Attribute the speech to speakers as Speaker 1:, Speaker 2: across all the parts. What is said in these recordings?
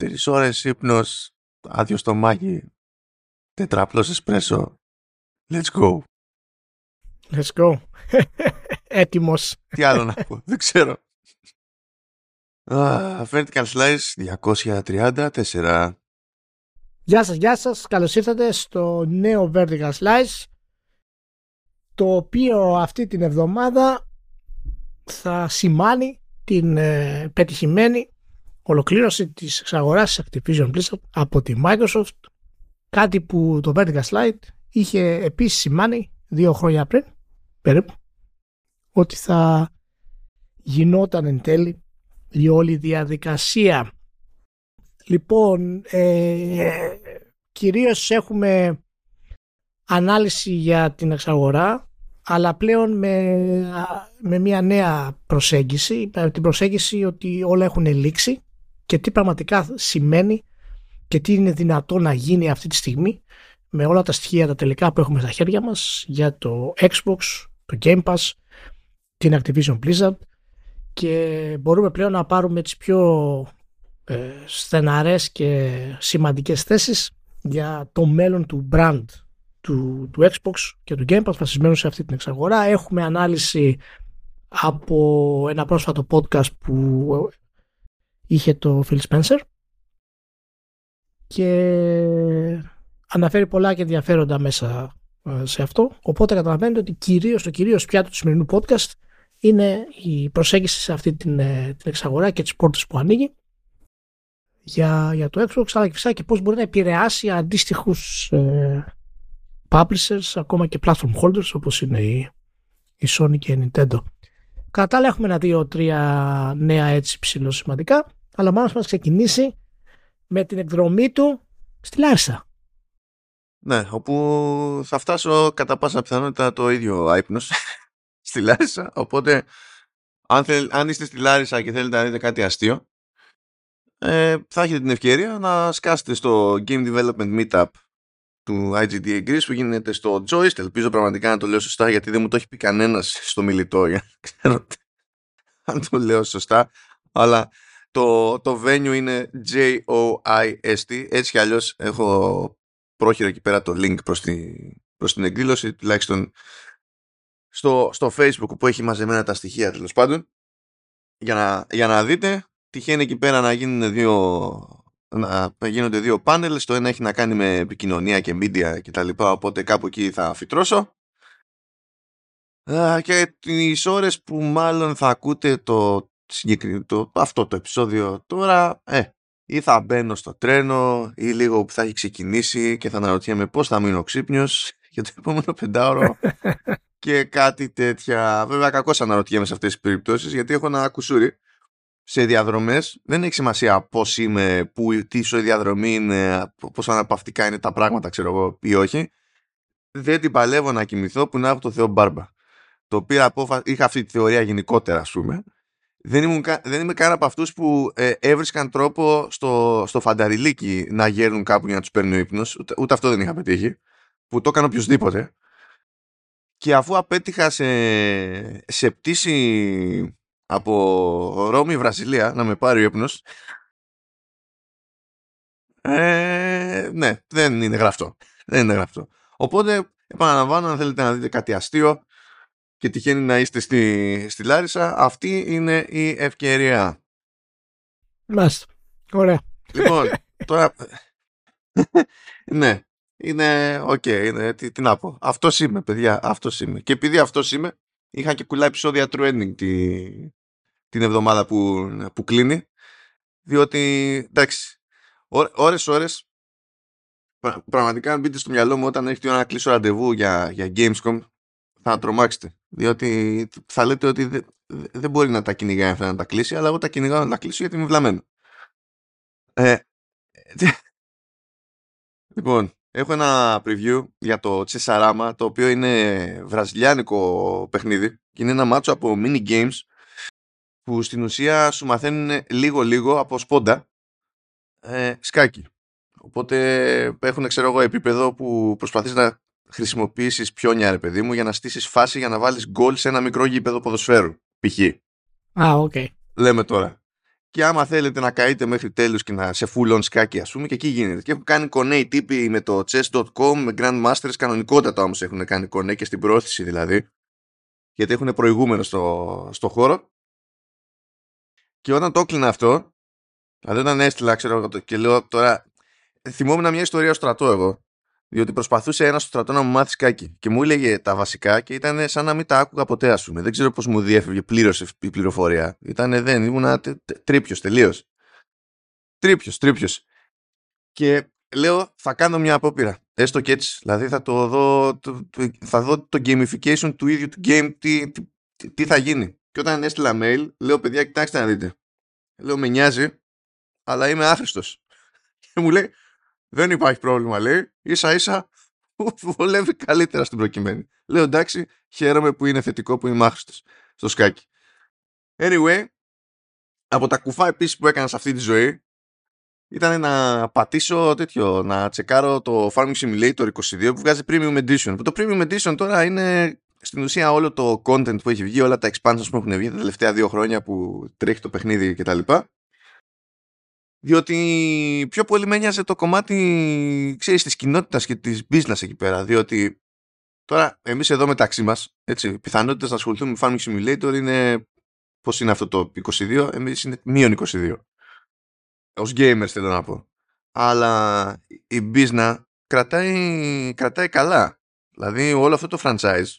Speaker 1: Τρεις ώρες ύπνος, άδειο στο μάγι, τετραπλός εσπρέσο. Let's go.
Speaker 2: Let's go. Έτοιμος.
Speaker 1: Τι άλλο να πω, δεν ξέρω. Ah, vertical Slice 234.
Speaker 2: Γεια σας, γεια σας. Καλώς ήρθατε στο νέο Vertical Slice το οποίο αυτή την εβδομάδα θα σημάνει την ε, πετυχημένη ολοκλήρωση της εξαγοράς Activision Blizzard από τη Microsoft κάτι που το Vertical Slide είχε επίσης σημάνει δύο χρόνια πριν περίπου ότι θα γινόταν εν τέλει η όλη διαδικασία. Λοιπόν, ε, κυρίως έχουμε ανάλυση για την εξαγορά αλλά πλέον με, με μια νέα προσέγγιση, την προσέγγιση ότι όλα έχουν λήξει και τι πραγματικά σημαίνει και τι είναι δυνατό να γίνει αυτή τη στιγμή με όλα τα στοιχεία τα τελικά που έχουμε στα χέρια μας για το Xbox, το Game Pass, την Activision Blizzard και μπορούμε πλέον να πάρουμε τις πιο ε, στεναρές και σημαντικές θέσεις για το μέλλον του brand του, του Xbox και του Game Pass βασισμένο σε αυτή την εξαγορά. Έχουμε ανάλυση από ένα πρόσφατο podcast που είχε το Phil Spencer και αναφέρει πολλά και ενδιαφέροντα μέσα ε, σε αυτό. Οπότε καταλαβαίνετε ότι κυρίως το κυρίως πιάτο του σημερινού podcast είναι η προσέγγιση σε αυτή την, ε, την εξαγορά και τις πόρτες που ανοίγει για, για το Xbox αλλά και φυσικά και πώς μπορεί να επηρεάσει αντίστοιχους ε, publishers ακόμα και platform holders όπως είναι η, η Sony και η Nintendo. Κατά άλλα έχουμε ένα δύο-τρία νέα έτσι ψηλό σημαντικά αλλά μάλλον μας ξεκινήσει με την εκδρομή του στη Λάρισα.
Speaker 1: Ναι, όπου θα φτάσω κατά πάσα πιθανότητα το ίδιο άϊπνος στη Λάρισα, οπότε αν, θέλ, αν είστε στη Λάρισα και θέλετε να δείτε κάτι αστείο ε, θα έχετε την ευκαιρία να σκάσετε στο Game Development Meetup του IGDA Greece που γίνεται στο Joyce. Ελπίζω πραγματικά να το λέω σωστά γιατί δεν μου το έχει πει κανένας στο μιλητό για να ξέρω αν το λέω σωστά. Αλλά το, το venue είναι J-O-I-S-T. Έτσι κι αλλιώς έχω πρόχειρο εκεί πέρα το link προς, τη, προς την εκδήλωση τουλάχιστον στο, στο facebook που έχει μαζεμένα τα στοιχεία τέλος πάντων για να, για να δείτε τυχαίνει εκεί πέρα να γίνουν δύο να γίνονται δύο πάνελ. Το ένα έχει να κάνει με επικοινωνία και media και τα λοιπά, οπότε κάπου εκεί θα φυτρώσω. Και τις ώρες που μάλλον θα ακούτε το, το, αυτό το επεισόδιο τώρα, ε, ή θα μπαίνω στο τρένο ή λίγο που θα έχει ξεκινήσει και θα αναρωτιέμαι πώς θα μείνω ξύπνιος για το επόμενο πεντάωρο και κάτι τέτοια. Βέβαια κακώς αναρωτιέμαι σε αυτές τις περιπτώσεις γιατί έχω ένα κουσούρι σε διαδρομές δεν έχει σημασία πώς είμαι, που, τι η διαδρομή είναι, πόσο αναπαυτικά είναι τα πράγματα ξέρω εγώ ή όχι. Δεν την παλεύω να κοιμηθώ που να έχω το Θεό Μπάρμπα. Το πήρα απόφαση, είχα αυτή τη θεωρία γενικότερα ας πούμε. Δεν, ήμουν, δεν είμαι κανένα από αυτούς που ε, έβρισκαν τρόπο στο, στο φανταριλίκι να γέρνουν κάπου για να τους παίρνει ο ύπνος. Ούτε, ούτε, αυτό δεν είχα πετύχει. Που το έκανε οποιοδήποτε. Και αφού απέτυχα σε, σε πτήση από Ρώμη, Βραζιλία, να με πάρει ο ύπνος. Ε, ναι, δεν είναι γραφτό. Δεν είναι γραφτό. Οπότε, επαναλαμβάνω, αν θέλετε να δείτε κάτι αστείο και τυχαίνει να είστε στη, στη Λάρισα, αυτή είναι η ευκαιρία.
Speaker 2: Μάλιστα. Ωραία.
Speaker 1: Λοιπόν, τώρα... ναι, είναι OK, okay, τι, τι να πω. Αυτός είμαι, παιδιά, αυτός είμαι. Και επειδή αυτός είμαι, είχα και κουλά επεισόδια True Ending τη, την εβδομάδα που, που κλείνει διότι εντάξει ώρες ώρες πραγματικά αν μπείτε στο μυαλό μου όταν έχετε να κλείσω ραντεβού για, για Gamescom θα τρομάξετε διότι θα λέτε ότι δεν, δεν μπορεί να τα κυνηγάει αυτά να τα κλείσει αλλά εγώ τα κυνηγάω να τα κλείσω γιατί είμαι βλαμμένο ε, λοιπόν έχω ένα preview για το Chessarama το οποίο είναι βραζιλιάνικο παιχνίδι και είναι ένα μάτσο από mini games που στην ουσία σου μαθαίνουν λίγο-λίγο από σπόντα ε, σκάκι. Οπότε έχουν, ξέρω εγώ, επίπεδο που προσπαθείς να χρησιμοποιήσεις πιόνια, ρε παιδί μου, για να στήσεις φάση για να βάλεις γκολ σε ένα μικρό γήπεδο ποδοσφαίρου, π.χ.
Speaker 2: Α, ok. Okay.
Speaker 1: Λέμε τώρα. και άμα θέλετε να καείτε μέχρι τέλους και να 'σαι full on σκάκι ας πούμε και εκεί γίνεται. Και έχουν κάνει κονέ τύποι με το chess.com, με Grandmasters, κανονικότατα όμως έχουν κάνει κονέ και στην πρόθεση δηλαδή. Γιατί έχουν προηγούμενο στο, στο χώρο. Και όταν το έκλεινα αυτό, δηλαδή όταν έστειλα ξέρω και λέω τώρα, θυμόμουν μια ιστορία στο στρατό εγώ, διότι προσπαθούσε ένας στο στρατό να μου μάθει σκάκι και μου έλεγε τα βασικά και ήταν σαν να μην τα άκουγα ποτέ, ας πούμε. Δεν ξέρω πώς μου διέφευγε πλήρως η πληροφορία. Ήταν δεν, ήμουν τρίπιος τελείως. Τρίπιος, τρίπιος. Και λέω, θα κάνω μια απόπειρα. Έστω και έτσι. Δηλαδή θα το δω, το, θα δω το gamification του ίδιου του game, τι, τι, τι θα γίνει. Και όταν έστειλα mail, λέω, παιδιά, κοιτάξτε να δείτε. Λέω, με νοιάζει, αλλά είμαι άχρηστος. Και μου λέει, δεν υπάρχει πρόβλημα, λέει. σα ίσα βολεύει καλύτερα στην προκειμένη. Λέω εντάξει, χαίρομαι που είναι θετικό που είμαι άχρηστος στο σκάκι. Anyway, από τα κουφά επίσης που έκανα σε αυτή τη ζωή ήταν να πατήσω τέτοιο, να τσεκάρω το Farming Simulator 22 που βγάζει Premium Edition. Που το Premium Edition τώρα είναι στην ουσία όλο το content που έχει βγει, όλα τα expansions που έχουν βγει τα τελευταία δύο χρόνια που τρέχει το παιχνίδι κτλ διότι πιο πολύ με νοιάζει το κομμάτι ξέρεις, της κοινότητας και της business εκεί πέρα. Διότι τώρα εμείς εδώ μεταξύ μας έτσι, πιθανότητες να ασχοληθούμε με Farming Simulator είναι πώς είναι αυτό το 22 εμείς είναι μείον 22 ως gamers θέλω να πω. Αλλά η business κρατάει, κρατάει καλά. Δηλαδή όλο αυτό το franchise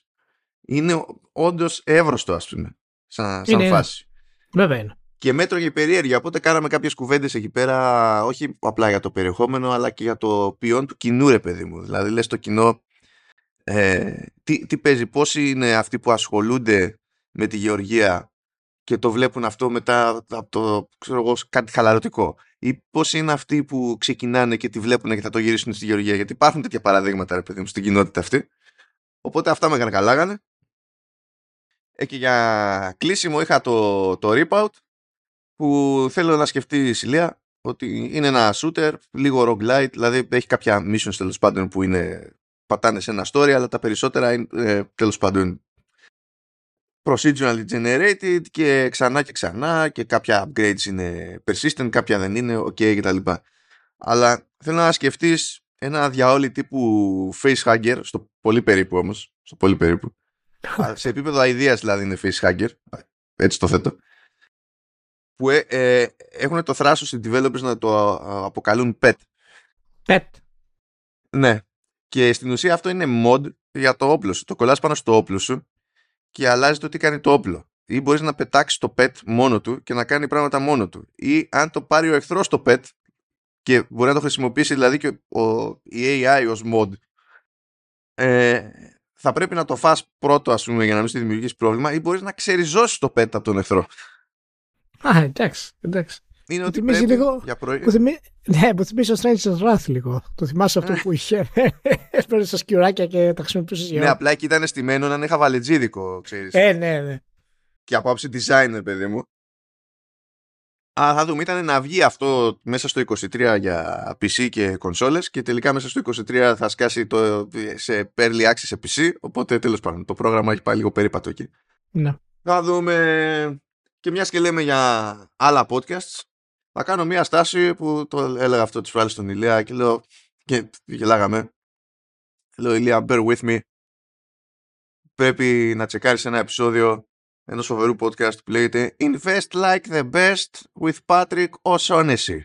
Speaker 1: είναι όντως εύρωστο ας πούμε σαν, σαν φάση.
Speaker 2: Βέβαια είναι
Speaker 1: και μέτρο για περίεργεια. Οπότε κάναμε κάποιες κουβέντες εκεί πέρα, όχι απλά για το περιεχόμενο, αλλά και για το ποιόν του κοινού, ρε παιδί μου. Δηλαδή, λες το κοινό, ε, τι, τι παίζει, πόσοι είναι αυτοί που ασχολούνται με τη γεωργία και το βλέπουν αυτό μετά από το ξέρω εγώ, κάτι χαλαρωτικό. Ή πόσοι είναι αυτοί που ξεκινάνε και τη βλέπουν και θα το γυρίσουν στη γεωργία. Γιατί υπάρχουν τέτοια παραδείγματα, ρε παιδί μου, στην κοινότητα αυτή. Οπότε αυτά με καλάγανε. Ε, και για κλείσιμο είχα το, το rip out που θέλω να σκεφτεί η Σιλία ότι είναι ένα shooter, λίγο roguelite, δηλαδή έχει κάποια missions τέλος πάντων που είναι πατάνε σε ένα story, αλλά τα περισσότερα είναι ε, τέλος πάντων procedurally generated και ξανά και ξανά και κάποια upgrades είναι persistent, κάποια δεν είναι, ok κτλ. Αλλά θέλω να σκεφτείς ένα διαόλι τύπου facehugger, στο πολύ περίπου όμως, στο πολύ περίπου. σε επίπεδο ideas δηλαδή είναι facehugger, έτσι το θέτω που ε, ε, έχουν το θράσος οι developers να το αποκαλούν pet.
Speaker 2: Pet.
Speaker 1: Ναι. Και στην ουσία αυτό είναι mod για το όπλο σου. Το κολλάς πάνω στο όπλο σου και αλλάζει το τι κάνει το όπλο. Ή μπορείς να πετάξεις το pet μόνο του και να κάνει πράγματα μόνο του. Ή αν το πάρει ο εχθρός το pet και μπορεί να το χρησιμοποιήσει δηλαδή και ο, η AI ως mod ε, θα πρέπει να το φας πρώτο ας πούμε για να μην σου δημιουργήσει πρόβλημα ή μπορείς να ξεριζώσεις το pet από τον εχθρό.
Speaker 2: Α, εντάξει, εντάξει.
Speaker 1: Είναι ότι πρέπει λίγο, για πρωί...
Speaker 2: Που θυμί... Ναι, που θυμίζει ο Strange Wrath λίγο. Το θυμάσαι αυτό που είχε. Έπαιρνε στα σκιουράκια και τα χρησιμοποιούσες για.
Speaker 1: Ναι, απλά εκεί ήταν στημένο να είναι χαβαλετζίδικο, ξέρεις.
Speaker 2: Ε, ναι, ναι.
Speaker 1: Και από άψη designer, παιδί μου. Α, θα δούμε. Ήταν να βγει αυτό μέσα στο 23 για PC και κονσόλες και τελικά μέσα στο 23 θα σκάσει το, σε early access σε PC. Οπότε τέλος πάντων το πρόγραμμα έχει πάει λίγο περίπατο εκεί.
Speaker 2: Ναι.
Speaker 1: Θα δούμε. Και μιας και λέμε για άλλα podcasts, θα κάνω μια στάση που το έλεγα αυτό τη φορά στον Ηλία και λέω και γελάγαμε. Λέω Ηλία, bear with me. Πρέπει να τσεκάρεις ένα επεισόδιο ενός φοβερού podcast που λέγεται Invest like the best with Patrick O'Shaughnessy.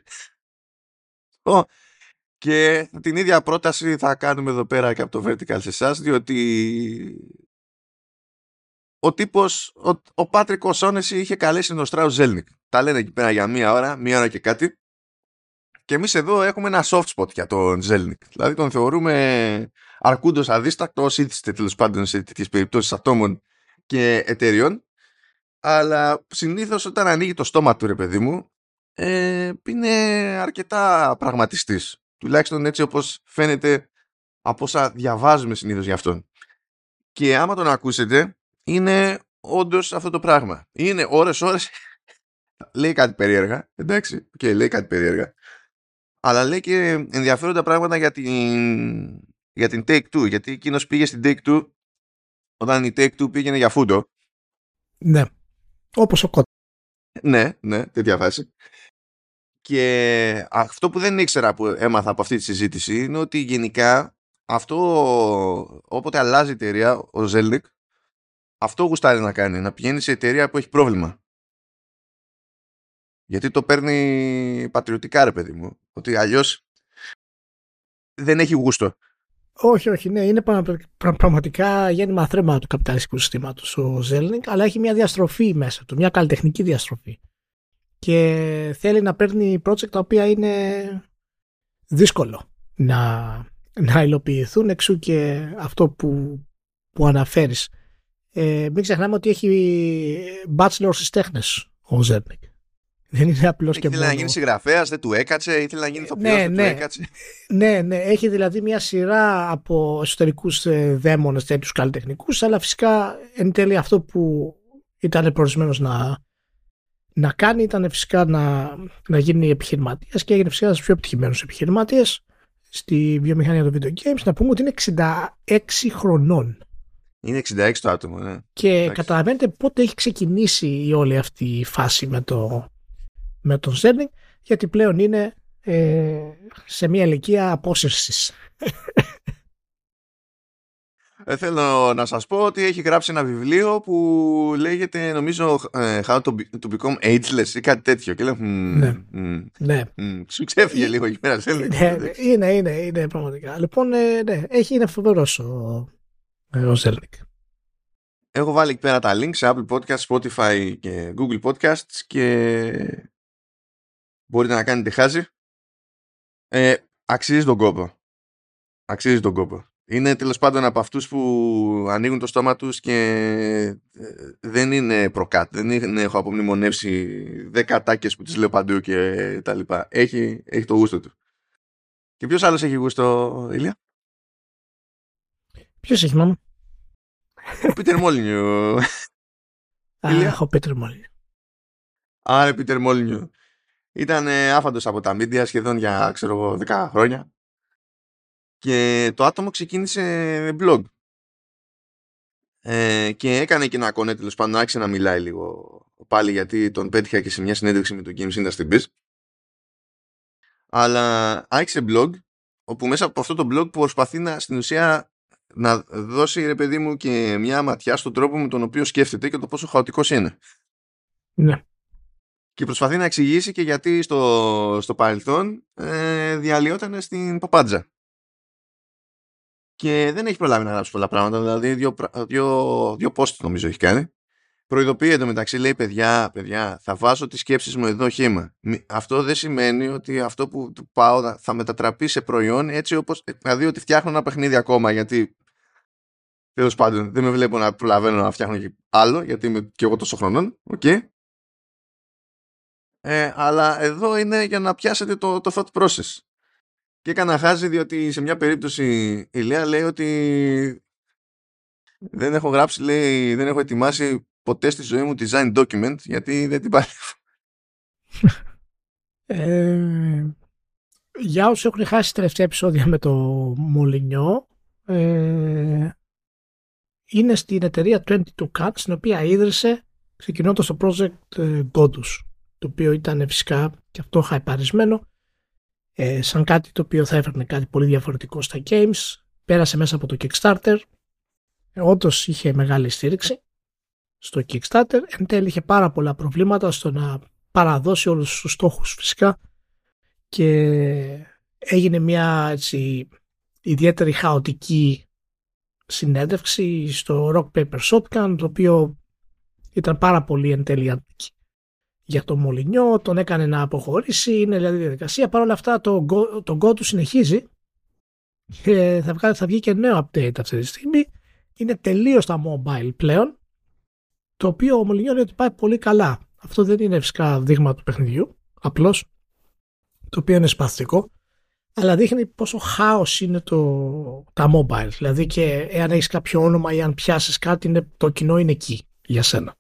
Speaker 1: Και την ίδια πρόταση θα κάνουμε εδώ πέρα και από το Vertical σε εσάς, διότι ο τύπος, ο, ο Πάτρικ Ο'Σόνεσι είχε καλέσει τον Στράους Ζέλνικ. Τα λένε εκεί πέρα για μία ώρα, μία ώρα και κάτι. Και εμείς εδώ έχουμε ένα soft spot για τον Ζέλνικ. Δηλαδή τον θεωρούμε αρκούντως αδίστακτο, ως είθισται τέλος πάντων σε τέτοιες περιπτώσεις ατόμων και εταιριών. Αλλά συνήθως όταν ανοίγει το στόμα του, ρε παιδί μου, ε, είναι αρκετά πραγματιστής. Τουλάχιστον έτσι όπως φαίνεται από όσα διαβάζουμε συνήθως για αυτόν. Και άμα τον ακούσετε, είναι όντως αυτό το πράγμα. Είναι ώρες-ώρες λέει κάτι περίεργα, εντάξει, και λέει κάτι περίεργα, αλλά λέει και ενδιαφέροντα πράγματα για την, για την Take-Two, γιατί εκείνος πήγε στην Take-Two όταν η Take-Two πήγαινε για φούντο.
Speaker 2: Ναι, όπως ο Κότ.
Speaker 1: ναι, ναι, τέτοια φάση. Και αυτό που δεν ήξερα που έμαθα από αυτή τη συζήτηση είναι ότι γενικά αυτό όποτε αλλάζει η εταιρεία, ο Zelnik, αυτό γουστάρεις να κάνει, να πηγαίνεις σε εταιρεία που έχει πρόβλημα. Γιατί το παίρνει πατριωτικά ρε παιδί μου. Ότι αλλιώς δεν έχει γούστο.
Speaker 2: Όχι, όχι, ναι, είναι πραγματικά γέννημα θρέμα του καπιταλιστικού συστήματος ο Ζέλνικ, αλλά έχει μια διαστροφή μέσα του, μια καλλιτεχνική διαστροφή. Και θέλει να παίρνει project τα οποία είναι δύσκολο να, να υλοποιηθούν εξού και αυτό που, που αναφέρεις. Ε, μην ξεχνάμε ότι έχει bachelor στις τέχνες ο Ζέλνικ. Δεν είναι απλώ και
Speaker 1: μόνο. Ήθελε να γίνει συγγραφέας, δεν του έκατσε, ήθελε να γίνει ηθοποιός, ναι, δεν
Speaker 2: ναι.
Speaker 1: του έκατσε.
Speaker 2: Ναι, ναι. Έχει δηλαδή μια σειρά από εσωτερικούς ε, δαίμονες τέτοιους καλλιτεχνικούς, αλλά φυσικά εν τέλει αυτό που ήταν προορισμένος να, να κάνει ήταν φυσικά να, να γίνει επιχειρηματίας και έγινε φυσικά ένας πιο επιτυχημένος επιχειρηματίε στη βιομηχανία των video games. Να πούμε ότι είναι 66 χρονών.
Speaker 1: Είναι 66 το άτομο, ναι.
Speaker 2: Και καταλαβαίνετε πότε έχει ξεκινήσει η όλη αυτή η φάση με το, με τον Ζέρνινγκ γιατί πλέον είναι ε, σε μια ηλικία απόσυρσης.
Speaker 1: Ε, θέλω να σας πω ότι έχει γράψει ένα βιβλίο που λέγεται νομίζω ε, How to, Become Ageless ή κάτι τέτοιο και λέω
Speaker 2: ναι. ναι.
Speaker 1: σου ξέφυγε λίγο εκεί πέρα
Speaker 2: ναι, είναι, είναι, είναι πραγματικά λοιπόν ε, ναι, έχει, είναι φοβερός ο, ο Ζέλνικ
Speaker 1: Έχω βάλει εκεί πέρα τα links σε Apple Podcasts, Spotify και Google Podcasts και μπορείτε να κάνετε χάζι. Ε, αξίζει τον κόπο. Αξίζει τον κόπο. Είναι τέλος πάντων από αυτούς που ανοίγουν το στόμα τους και ε, δεν είναι προκάτ. Δεν είναι, έχω απομνημονεύσει δέκα τάκε που τις λέω παντού και τα λοιπά. Έχει, έχει το γούστο του. Και ποιος άλλος έχει γούστο, Ηλία;
Speaker 2: Ποιος έχει, μάμα;
Speaker 1: Ο Πίτερ Μόλινιου.
Speaker 2: Αχ, ο Πίτερ Μόλινιου.
Speaker 1: Άρα, Πίτερ Μόλινιου. Ήταν άφαντος από τα μίντια σχεδόν για ξέρω εγώ 10 χρόνια και το άτομο ξεκίνησε blog ε, και έκανε και ένα κονέ τέλος πάντων άρχισε να μιλάει λίγο πάλι γιατί τον πέτυχα και σε μια συνέντευξη με το Games Industry Biz αλλά άρχισε blog όπου μέσα από αυτό το blog προσπαθεί να στην ουσία να δώσει ρε παιδί μου και μια ματιά στον τρόπο με τον οποίο σκέφτεται και το πόσο χαοτικός είναι.
Speaker 2: Ναι
Speaker 1: και προσπαθεί να εξηγήσει και γιατί στο, στο παρελθόν ε, διαλύονταν στην Παπάντζα. Και δεν έχει προλάβει να γράψει πολλά πράγματα, δηλαδή δύο, δύο, δύο post νομίζω έχει κάνει. Προειδοποιεί εντωμεταξύ, λέει παιδιά, παιδιά, θα βάζω τις σκέψεις μου εδώ χήμα. Αυτό δεν σημαίνει ότι αυτό που πάω θα μετατραπεί σε προϊόν έτσι όπως, δηλαδή ότι φτιάχνω ένα παιχνίδι ακόμα γιατί τέλος πάντων δεν με βλέπω να προλαβαίνω να φτιάχνω και άλλο γιατί είμαι και εγώ τόσο χρονών. Okay. Ε, αλλά εδώ είναι για να πιάσετε το, το thought process. Και έκανα χάζι διότι σε μια περίπτωση η Λέα λέει ότι δεν έχω γράψει, λέει, δεν έχω ετοιμάσει ποτέ στη ζωή μου design document γιατί δεν την πάρει.
Speaker 2: Ε, για όσους έχουν χάσει τελευταία επεισόδια με το Μολυνιό ε, είναι στην εταιρεία 22 Cuts στην οποία ίδρυσε ξεκινώντας το project ε, Godus το οποίο ήταν φυσικά και αυτό χαϊπαρισμένο ε, σαν κάτι το οποίο θα έφερνε κάτι πολύ διαφορετικό στα games πέρασε μέσα από το Kickstarter ε, όντως είχε μεγάλη στήριξη στο Kickstarter εν τέλει είχε πάρα πολλά προβλήματα στο να παραδώσει όλους τους στόχους φυσικά και έγινε μια έτσι, ιδιαίτερη χαοτική συνέντευξη στο Rock Paper Shotgun το οποίο ήταν πάρα πολύ εν τέλει για τον Μολυνιό, τον έκανε να αποχωρήσει, είναι δηλαδή διαδικασία. Παρ' όλα αυτά το, το Go του συνεχίζει και θα, βγάλει, θα βγει και νέο update αυτή τη στιγμή. Είναι τελείως στα mobile πλέον, το οποίο ο Μολυνιό λέει ότι πάει πολύ καλά. Αυτό δεν είναι φυσικά δείγμα του παιχνιδιού, απλώς, το οποίο είναι σπαθητικό, αλλά δείχνει πόσο χάος είναι το, τα mobile. Δηλαδή και εάν έχεις κάποιο όνομα ή αν πιάσεις κάτι, είναι, το κοινό είναι εκεί για σένα.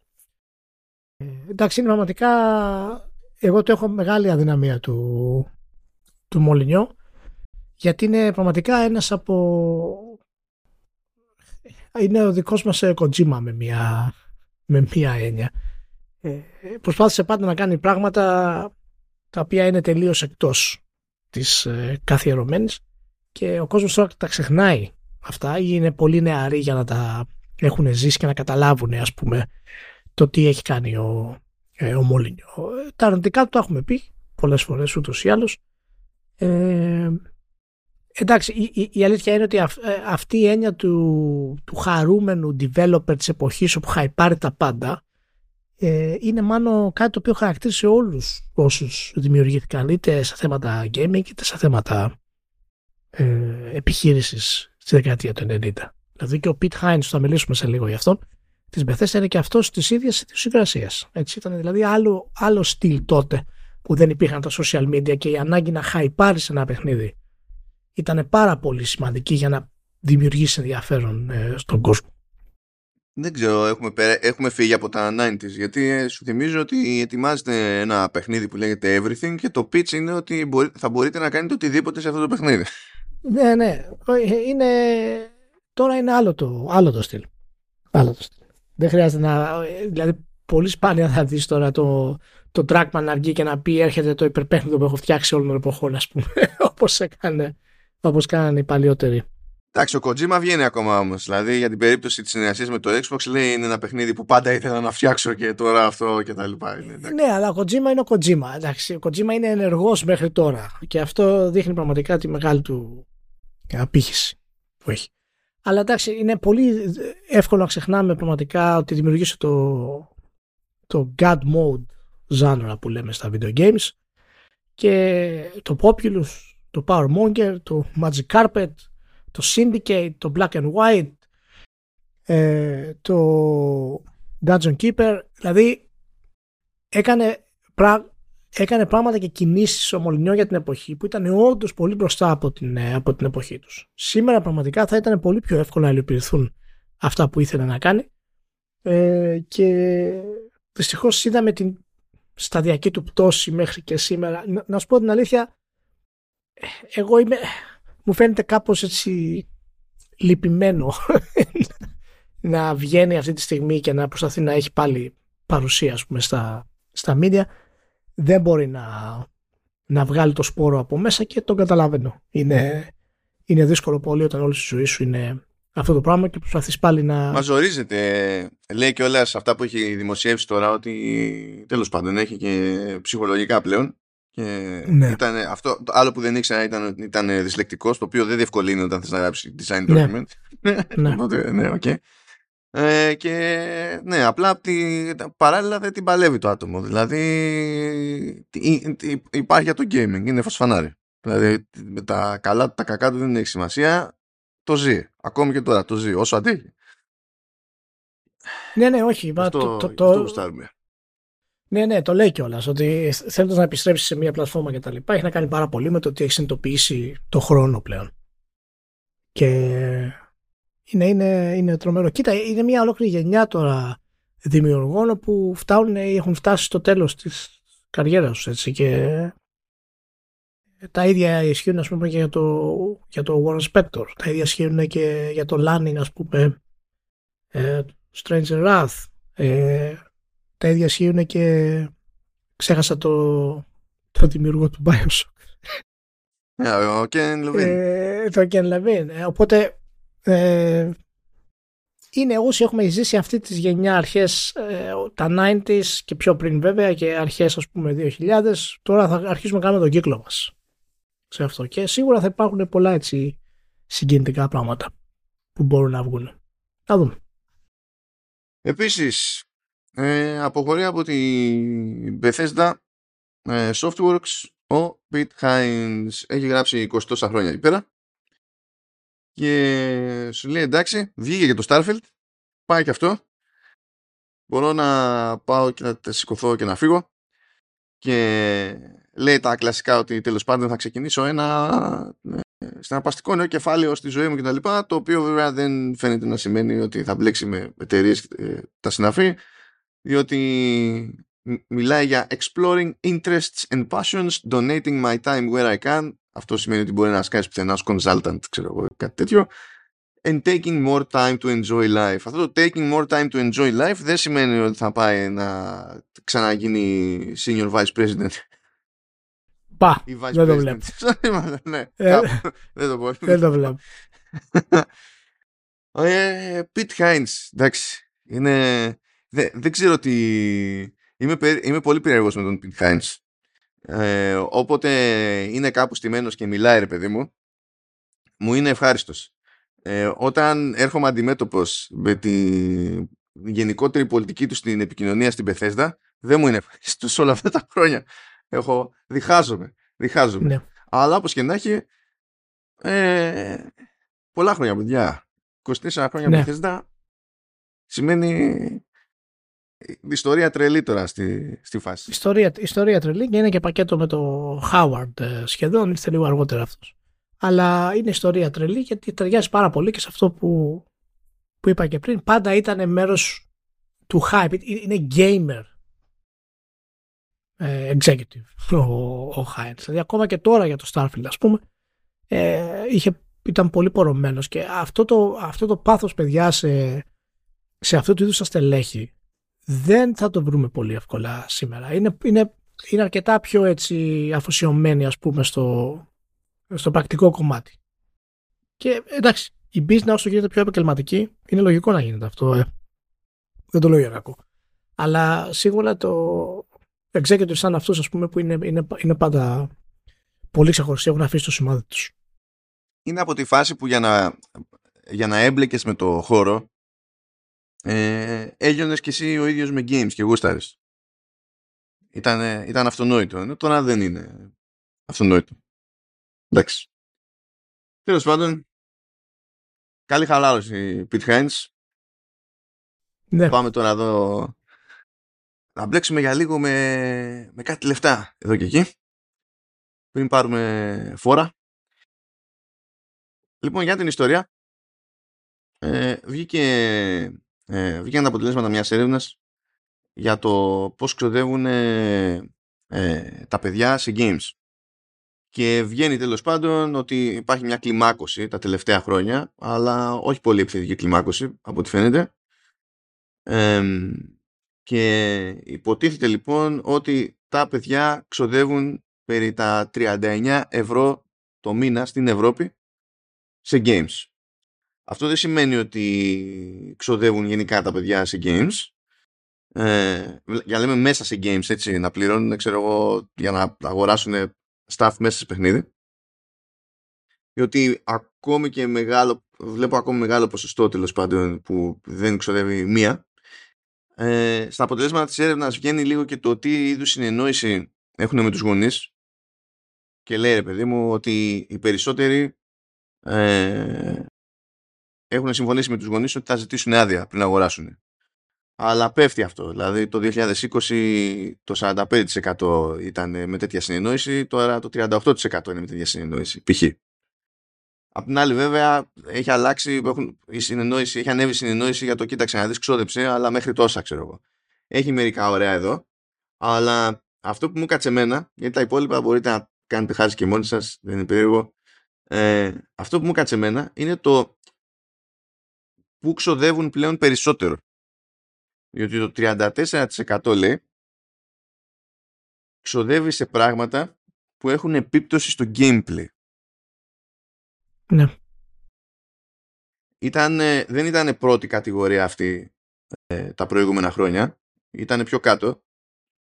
Speaker 2: Ε, εντάξει, είναι πραγματικά. Εγώ το έχω μεγάλη αδυναμία του, του Μολυνιό γιατί είναι πραγματικά ένας από είναι ο δικός μας Kojima με μια, με μια έννοια ε, προσπάθησε πάντα να κάνει πράγματα τα οποία είναι τελείως εκτός της ε, καθιερωμένης και ο κόσμος τώρα τα ξεχνάει αυτά ή είναι πολύ νεαροί για να τα έχουν ζήσει και να καταλάβουν ας πούμε το τι έχει κάνει ο, ε, ο Μόλινιο. Τα αρνητικά του το έχουμε πει πολλές φορές ούτως ή άλλως. Ε, εντάξει, η, η, αλήθεια είναι ότι ε, αυτή η έννοια του, του χαρούμενου developer της εποχής όπου πάρει τα πάντα ε, είναι μάλλον κάτι το οποίο χαρακτήρισε όλους όσους δημιουργήθηκαν είτε σε θέματα gaming είτε σε θέματα ε, επιχείρησης στη δεκαετία του 90. Δηλαδή και ο Pete Hines, θα μιλήσουμε σε λίγο γι' αυτό, της Bethesda είναι και αυτός της ίδιας συγκρασία. Έτσι ήταν δηλαδή άλλο, άλλο στυλ τότε που δεν υπήρχαν τα social media και η ανάγκη να χαϊπάρει ένα παιχνίδι ήταν πάρα πολύ σημαντική για να δημιουργήσει ενδιαφέρον ε, στον κόσμο.
Speaker 1: Δεν ξέρω, έχουμε, έχουμε φύγει από τα 90s γιατί ε, σου θυμίζω ότι ετοιμάζεται ένα παιχνίδι που λέγεται Everything και το pitch είναι ότι θα μπορείτε να κάνετε οτιδήποτε σε αυτό το παιχνίδι.
Speaker 2: Ναι, ναι. Ε, είναι... Τώρα είναι άλλο το, άλλο το στυλ. Άλλο το στυλ. Δεν χρειάζεται να... Δηλαδή, πολύ σπάνια θα δεις τώρα το, το Trackman να βγει και να πει έρχεται το υπερπέχνητο που έχω φτιάξει όλων των εποχών, ας πούμε. όπως έκανε, όπως κάνανε οι παλιότεροι.
Speaker 1: Εντάξει, ο Kojima βγαίνει ακόμα όμως. Δηλαδή για την περίπτωση της συνεργασίας με το Xbox λέει είναι ένα παιχνίδι που πάντα ήθελα να φτιάξω και τώρα αυτό και τα λοιπά. Είναι,
Speaker 2: ναι, αλλά ο Kojima είναι ο Kojima. Εντάξει, ο Kojima είναι ενεργός μέχρι τώρα. Και αυτό δείχνει πραγματικά τη μεγάλη του απήχηση που έχει. Αλλά εντάξει, είναι πολύ εύκολο να ξεχνάμε πραγματικά ότι δημιουργήσε το, το God Mode genre που λέμε στα video games και το Populous, το Power Monger, το Magic Carpet, το Syndicate, το Black and White, ε, το Dungeon Keeper, δηλαδή έκανε, πρά, έκανε πράγματα και κινήσεις ο Μολυνιό για την εποχή που ήταν όντως πολύ μπροστά από την, ε, από την εποχή τους. Σήμερα πραγματικά θα ήταν πολύ πιο εύκολο να υλοποιηθούν αυτά που ήθελε να κάνει ε, και δυστυχώς είδαμε την σταδιακή του πτώση μέχρι και σήμερα. Να, να σου πω την αλήθεια, εγώ είμαι, μου φαίνεται κάπως έτσι λυπημένο να βγαίνει αυτή τη στιγμή και να προσπαθεί να έχει πάλι παρουσία ας πούμε, στα, στα media δεν μπορεί να, να βγάλει το σπόρο από μέσα και τον καταλαβαίνω. Είναι, είναι δύσκολο πολύ όταν όλη η ζωή σου είναι αυτό το πράγμα και προσπαθείς πάλι να.
Speaker 1: Μα ζορίζεται. Λέει και όλα αυτά που έχει δημοσιεύσει τώρα ότι τέλος πάντων έχει και ψυχολογικά πλέον. Και ναι. ήταν, αυτό, το άλλο που δεν ήξερα ήταν ότι ήταν δυσλεκτικός, το οποίο δεν διευκολύνει όταν θες να γράψει design ναι. document. Ναι. Οπότε, ναι, okay. Ε, και ναι, απλά τη, παράλληλα δεν την παλεύει το άτομο. Δηλαδή υπάρχει για το gaming, είναι φωσφανάρι. Δηλαδή τα καλά τα κακά του δεν έχει σημασία. Το ζει. Ακόμη και τώρα το ζει, όσο αντέχει.
Speaker 2: Ναι, ναι, όχι. Αυτό, το, το, το, ναι, ναι, το λέει κιόλας. Ότι θέλοντας να επιστρέψεις σε μια πλατφόρμα και τα λοιπά, έχει να κάνει πάρα πολύ με το ότι έχει συνειδητοποιήσει το χρόνο πλέον. Και είναι, είναι, είναι τρομερό. Κοίτα, είναι μια ολόκληρη γενιά τώρα δημιουργών που φτάνουν, έχουν φτάσει στο τέλος της καριέρας τους έτσι και τα ίδια ισχύουν ας πούμε και για το, για το Warren Spector τα ίδια ισχύουν και για το Lanning ας πούμε ε, Stranger Wrath ε, τα ίδια ισχύουν και ξέχασα το, το δημιουργό του Bioshock.
Speaker 1: Yeah, ο Ken Levine.
Speaker 2: Ε, το Ken Levine. Ε, οπότε ε, είναι όσοι έχουμε ζήσει αυτή τη γενιά αρχές ε, τα 90s και πιο πριν βέβαια και αρχές ας πούμε 2000 τώρα θα αρχίσουμε να κάνουμε τον κύκλο μας σε αυτό και σίγουρα θα υπάρχουν πολλά έτσι συγκινητικά πράγματα που μπορούν να βγουν. Να δούμε.
Speaker 1: Επίσης ε, αποχωρεί από την Bethesda ε, Softworks ο Pete Hines. Έχει γράψει 20 τόσα χρόνια εκεί πέρα. Και σου λέει εντάξει βγήκε για το Starfield. Πάει και αυτό. Μπορώ να πάω και να σηκωθώ και να φύγω. Και λέει τα κλασικά ότι τέλος πάντων θα ξεκινήσω ένα ε, συναρπαστικό νέο κεφάλαιο στη ζωή μου κτλ. Το οποίο βέβαια δεν φαίνεται να σημαίνει ότι θα μπλέξει με εταιρείες ε, τα συναφή διότι μιλάει για exploring interests and passions, donating my time where I can. Αυτό σημαίνει ότι μπορεί να σκάσει πουθενά ως consultant, ξέρω εγώ, κάτι τέτοιο. and taking more time to enjoy life. Αυτό το taking more time to enjoy life δεν σημαίνει ότι θα πάει να ξαναγίνει senior vice president.
Speaker 2: Πα,
Speaker 1: Ή vice
Speaker 2: δεν το
Speaker 1: president.
Speaker 2: βλέπω.
Speaker 1: ναι,
Speaker 2: Ε,
Speaker 1: κάπου. δεν το πω.
Speaker 2: Δεν το βλέπω.
Speaker 1: Ε, Pete Hines, εντάξει. Είναι... δε- δεν ξέρω τι... Είμαι, περί- είμαι πολύ περίεργος με τον Pete Hines. Ε, όποτε είναι κάπου στημένος και μιλάει ρε παιδί μου, μου είναι ευχάριστος. Ε, όταν έρχομαι αντιμέτωπος με τη γενικότερη πολιτική του στην επικοινωνία στην Πεθέσδα, δεν μου είναι ευχάριστος όλα αυτά τα χρόνια. Έχω, διχάζομαι, διχάζομαι.
Speaker 2: Ναι.
Speaker 1: Αλλά όπως και να έχει, ε, πολλά χρόνια παιδιά. 24 χρόνια
Speaker 2: Ναι.
Speaker 1: Bethesda σημαίνει ιστορία τρελή τώρα στη, στη φάση.
Speaker 2: Ιστορία, ιστορία τρελή και είναι και πακέτο με το Howard ε, σχεδόν, ήρθε λίγο αργότερα αυτός. Αλλά είναι ιστορία τρελή γιατί ταιριάζει πάρα πολύ και σε αυτό που, που είπα και πριν. Πάντα ήταν μέρος του hype, Ε, είναι gamer ε, executive ο, ο Hines. Δηλαδή ακόμα και τώρα για το Starfield ας πούμε ε, είχε, ήταν πολύ πορωμένος και αυτό το, αυτό το πάθος παιδιά σε, σε αυτό το είδους τα στελέχη δεν θα το βρούμε πολύ εύκολα σήμερα. Είναι, είναι, είναι αρκετά πιο έτσι αφοσιωμένοι ας πούμε στο, στο πρακτικό κομμάτι. Και εντάξει, η business όσο γίνεται πιο επαγγελματική είναι λογικό να γίνεται αυτό. Ε. Δεν το λέω για κακό. Αλλά σίγουρα το executive σαν αυτούς ας πούμε που είναι, είναι, είναι πάντα πολύ ξεχωριστοί έχουν αφήσει το σημάδι τους.
Speaker 1: Είναι από τη φάση που για να, για να έμπλεκες με το χώρο ε, έλειωνες κι εσύ ο ίδιος με games και γούσταρες. Ήταν, ήταν αυτονόητο. Ενώ τώρα δεν είναι αυτονόητο. Εντάξει. Τέλος πάντων, καλή χαλάρωση Pete Hines.
Speaker 2: Ναι,
Speaker 1: Πάμε τώρα εδώ να μπλέξουμε για λίγο με, με κάτι λεφτά εδώ και εκεί. Πριν πάρουμε φόρα. Λοιπόν, για την ιστορία. Ε, βγήκε, ε, βγήκαν τα αποτελέσματα μιας έρευνας για το πώς ξοδεύουν ε, ε, τα παιδιά σε games. Και βγαίνει τέλος πάντων ότι υπάρχει μια κλιμάκωση τα τελευταία χρόνια, αλλά όχι πολύ επιθετική κλιμάκωση από ό,τι φαίνεται. Εμ, και υποτίθεται λοιπόν ότι τα παιδιά ξοδεύουν περί τα 39 ευρώ το μήνα στην Ευρώπη σε games. Αυτό δεν σημαίνει ότι ξοδεύουν γενικά τα παιδιά σε games. Ε, για να λέμε μέσα σε games έτσι να πληρώνουν ξέρω εγώ για να αγοράσουν stuff μέσα σε παιχνίδι. Διότι ακόμη και μεγάλο βλέπω ακόμη μεγάλο ποσοστό τέλος πάντων που δεν ξοδεύει μία. Ε, στα αποτελέσματα της έρευνας βγαίνει λίγο και το τι είδους συνεννόηση έχουν με τους γονείς. Και λέει ρε παιδί μου ότι οι περισσότεροι ε, έχουν συμφωνήσει με τους γονείς ότι θα ζητήσουν άδεια πριν αγοράσουν. Αλλά πέφτει αυτό. Δηλαδή το 2020 το 45% ήταν με τέτοια συνεννόηση, τώρα το 38% είναι με τέτοια συνεννόηση. Π.χ. Απ' την άλλη βέβαια έχει αλλάξει, έχουν, η συνεννόηση, έχει ανέβει η συνεννόηση για το κοίταξε να δεις ξόδεψε, αλλά μέχρι τόσα ξέρω εγώ. Έχει μερικά ωραία εδώ, αλλά αυτό που μου κάτσε εμένα, γιατί τα υπόλοιπα μπορείτε να κάνετε χάρη και μόνοι σας, δεν είναι περίεργο, ε, αυτό που μου κάτσε εμένα είναι το που ξοδεύουν πλέον περισσότερο. Διότι το 34% λέει ξοδεύει σε πράγματα που έχουν επίπτωση στο gameplay.
Speaker 2: ναι.
Speaker 1: Ήταν, ε, δεν ήταν πρώτη κατηγορία αυτή ε, τα προηγούμενα χρόνια. Ήταν πιο κάτω.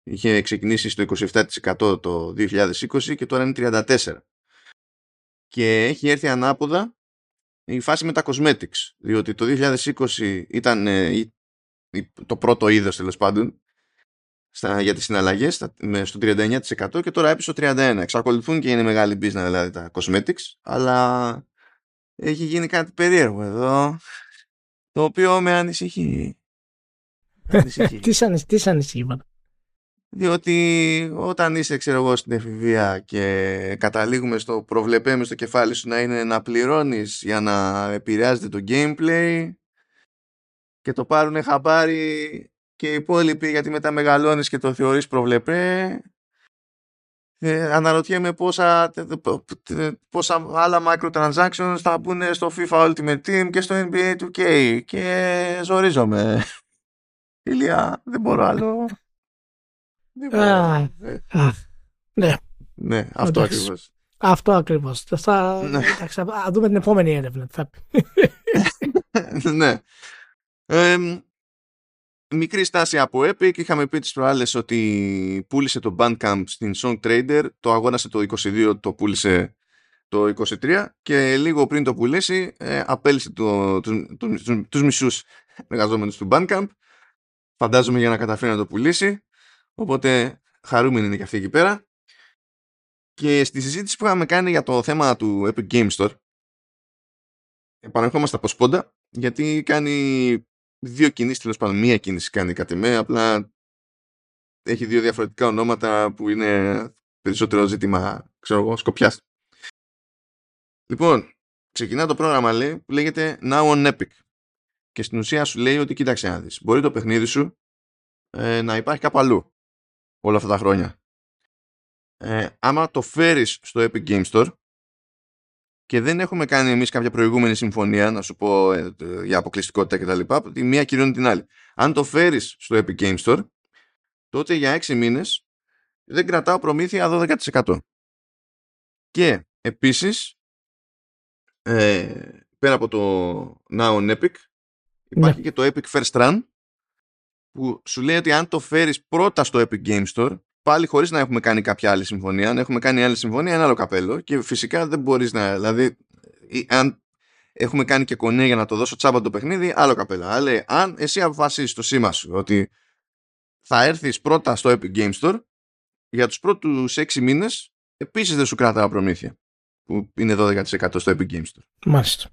Speaker 1: Είχε ξεκινήσει στο 27% το 2020 και τώρα είναι 34%. Και έχει έρθει ανάποδα η φάση με τα cosmetics. Διότι το 2020 ήταν ε, η- η- το πρώτο είδος τέλος πάντων στα, για τις συναλλαγές στα- με- στο 39% και τώρα έπεσε στο 31%. Εξακολουθούν και είναι μεγάλη business δηλαδή τα cosmetics, αλλά έχει γίνει κάτι περίεργο εδώ, το οποίο με ανησυχεί. Με ανησυχεί.
Speaker 2: τις σαν τις σ' ανησυχεί, μάνα.
Speaker 1: Διότι όταν είσαι, ξέρω εγώ, στην εφηβεία και καταλήγουμε στο προβλεπέμε στο κεφάλι σου να είναι να πληρώνεις για να επηρεάζεται το gameplay και το πάρουν χαμπάρι και οι υπόλοιποι γιατί μετά μεγαλώνεις και το θεωρείς προβλεπέ ε, αναρωτιέμαι πόσα, πόσα άλλα microtransactions θα μπουν στο FIFA Ultimate Team και στο NBA 2K και ζορίζομαι. Ηλία, δεν μπορώ άλλο.
Speaker 2: Δεν μπορώ. ναι.
Speaker 1: Ναι, αυτό ακριβώς.
Speaker 2: Αυτό ακριβώς. Θα, ναι. θα δούμε την επόμενη έρευνα.
Speaker 1: ναι. Ε, μικρή στάση από Epic. Είχαμε πει τις προάλλες ότι πούλησε το Bandcamp στην Song Trader. Το αγόρασε το 22, το πούλησε το 23 και λίγο πριν το πουλήσει ε, απέλησε το, τους, τους, τους μισούς εργαζόμενους του Bandcamp. Φαντάζομαι για να καταφέρει να το πουλήσει. Οπότε χαρούμενοι είναι και αυτοί εκεί πέρα. Και στη συζήτηση που είχαμε κάνει για το θέμα του Epic Game Store επανερχόμαστε από σπόντα γιατί κάνει δύο κινήσεις τέλος πάντων μία κίνηση κάνει κάτι με απλά έχει δύο διαφορετικά ονόματα που είναι περισσότερο ζήτημα ξέρω εγώ σκοπιάς. Λοιπόν ξεκινά το πρόγραμμα λέει που λέγεται Now on Epic. Και στην ουσία σου λέει ότι κοίταξε να δεις μπορεί το παιχνίδι σου ε, να υπάρχει κάπου αλλού όλα αυτά τα χρόνια ε, άμα το φέρεις στο Epic Game Store και δεν έχουμε κάνει εμείς κάποια προηγούμενη συμφωνία, να σου πω ε, για αποκλειστικότητα κτλ. Η μία κυρώνει την άλλη. Αν το φέρεις στο Epic Game Store, τότε για 6 μήνες δεν κρατάω προμήθεια 12%. Και επίσης, ε, πέρα από το Now on Epic, υπάρχει ναι. και το Epic First Run, που σου λέει ότι αν το φέρεις πρώτα στο Epic Game Store, πάλι χωρίς να έχουμε κάνει κάποια άλλη συμφωνία. Αν έχουμε κάνει άλλη συμφωνία, ένα άλλο καπέλο. Και φυσικά δεν μπορείς να. Δηλαδή, αν έχουμε κάνει και κονέ για να το δώσω τσάμπα το παιχνίδι, άλλο καπέλο. Αλλά αν εσύ αποφασίσει το σήμα σου ότι θα έρθεις πρώτα στο Epic Game Store, για τους πρώτους 6 μήνες επίσης δεν σου κρατάω προμήθεια. Που είναι 12% στο Epic Game Store.
Speaker 2: Μάλιστα.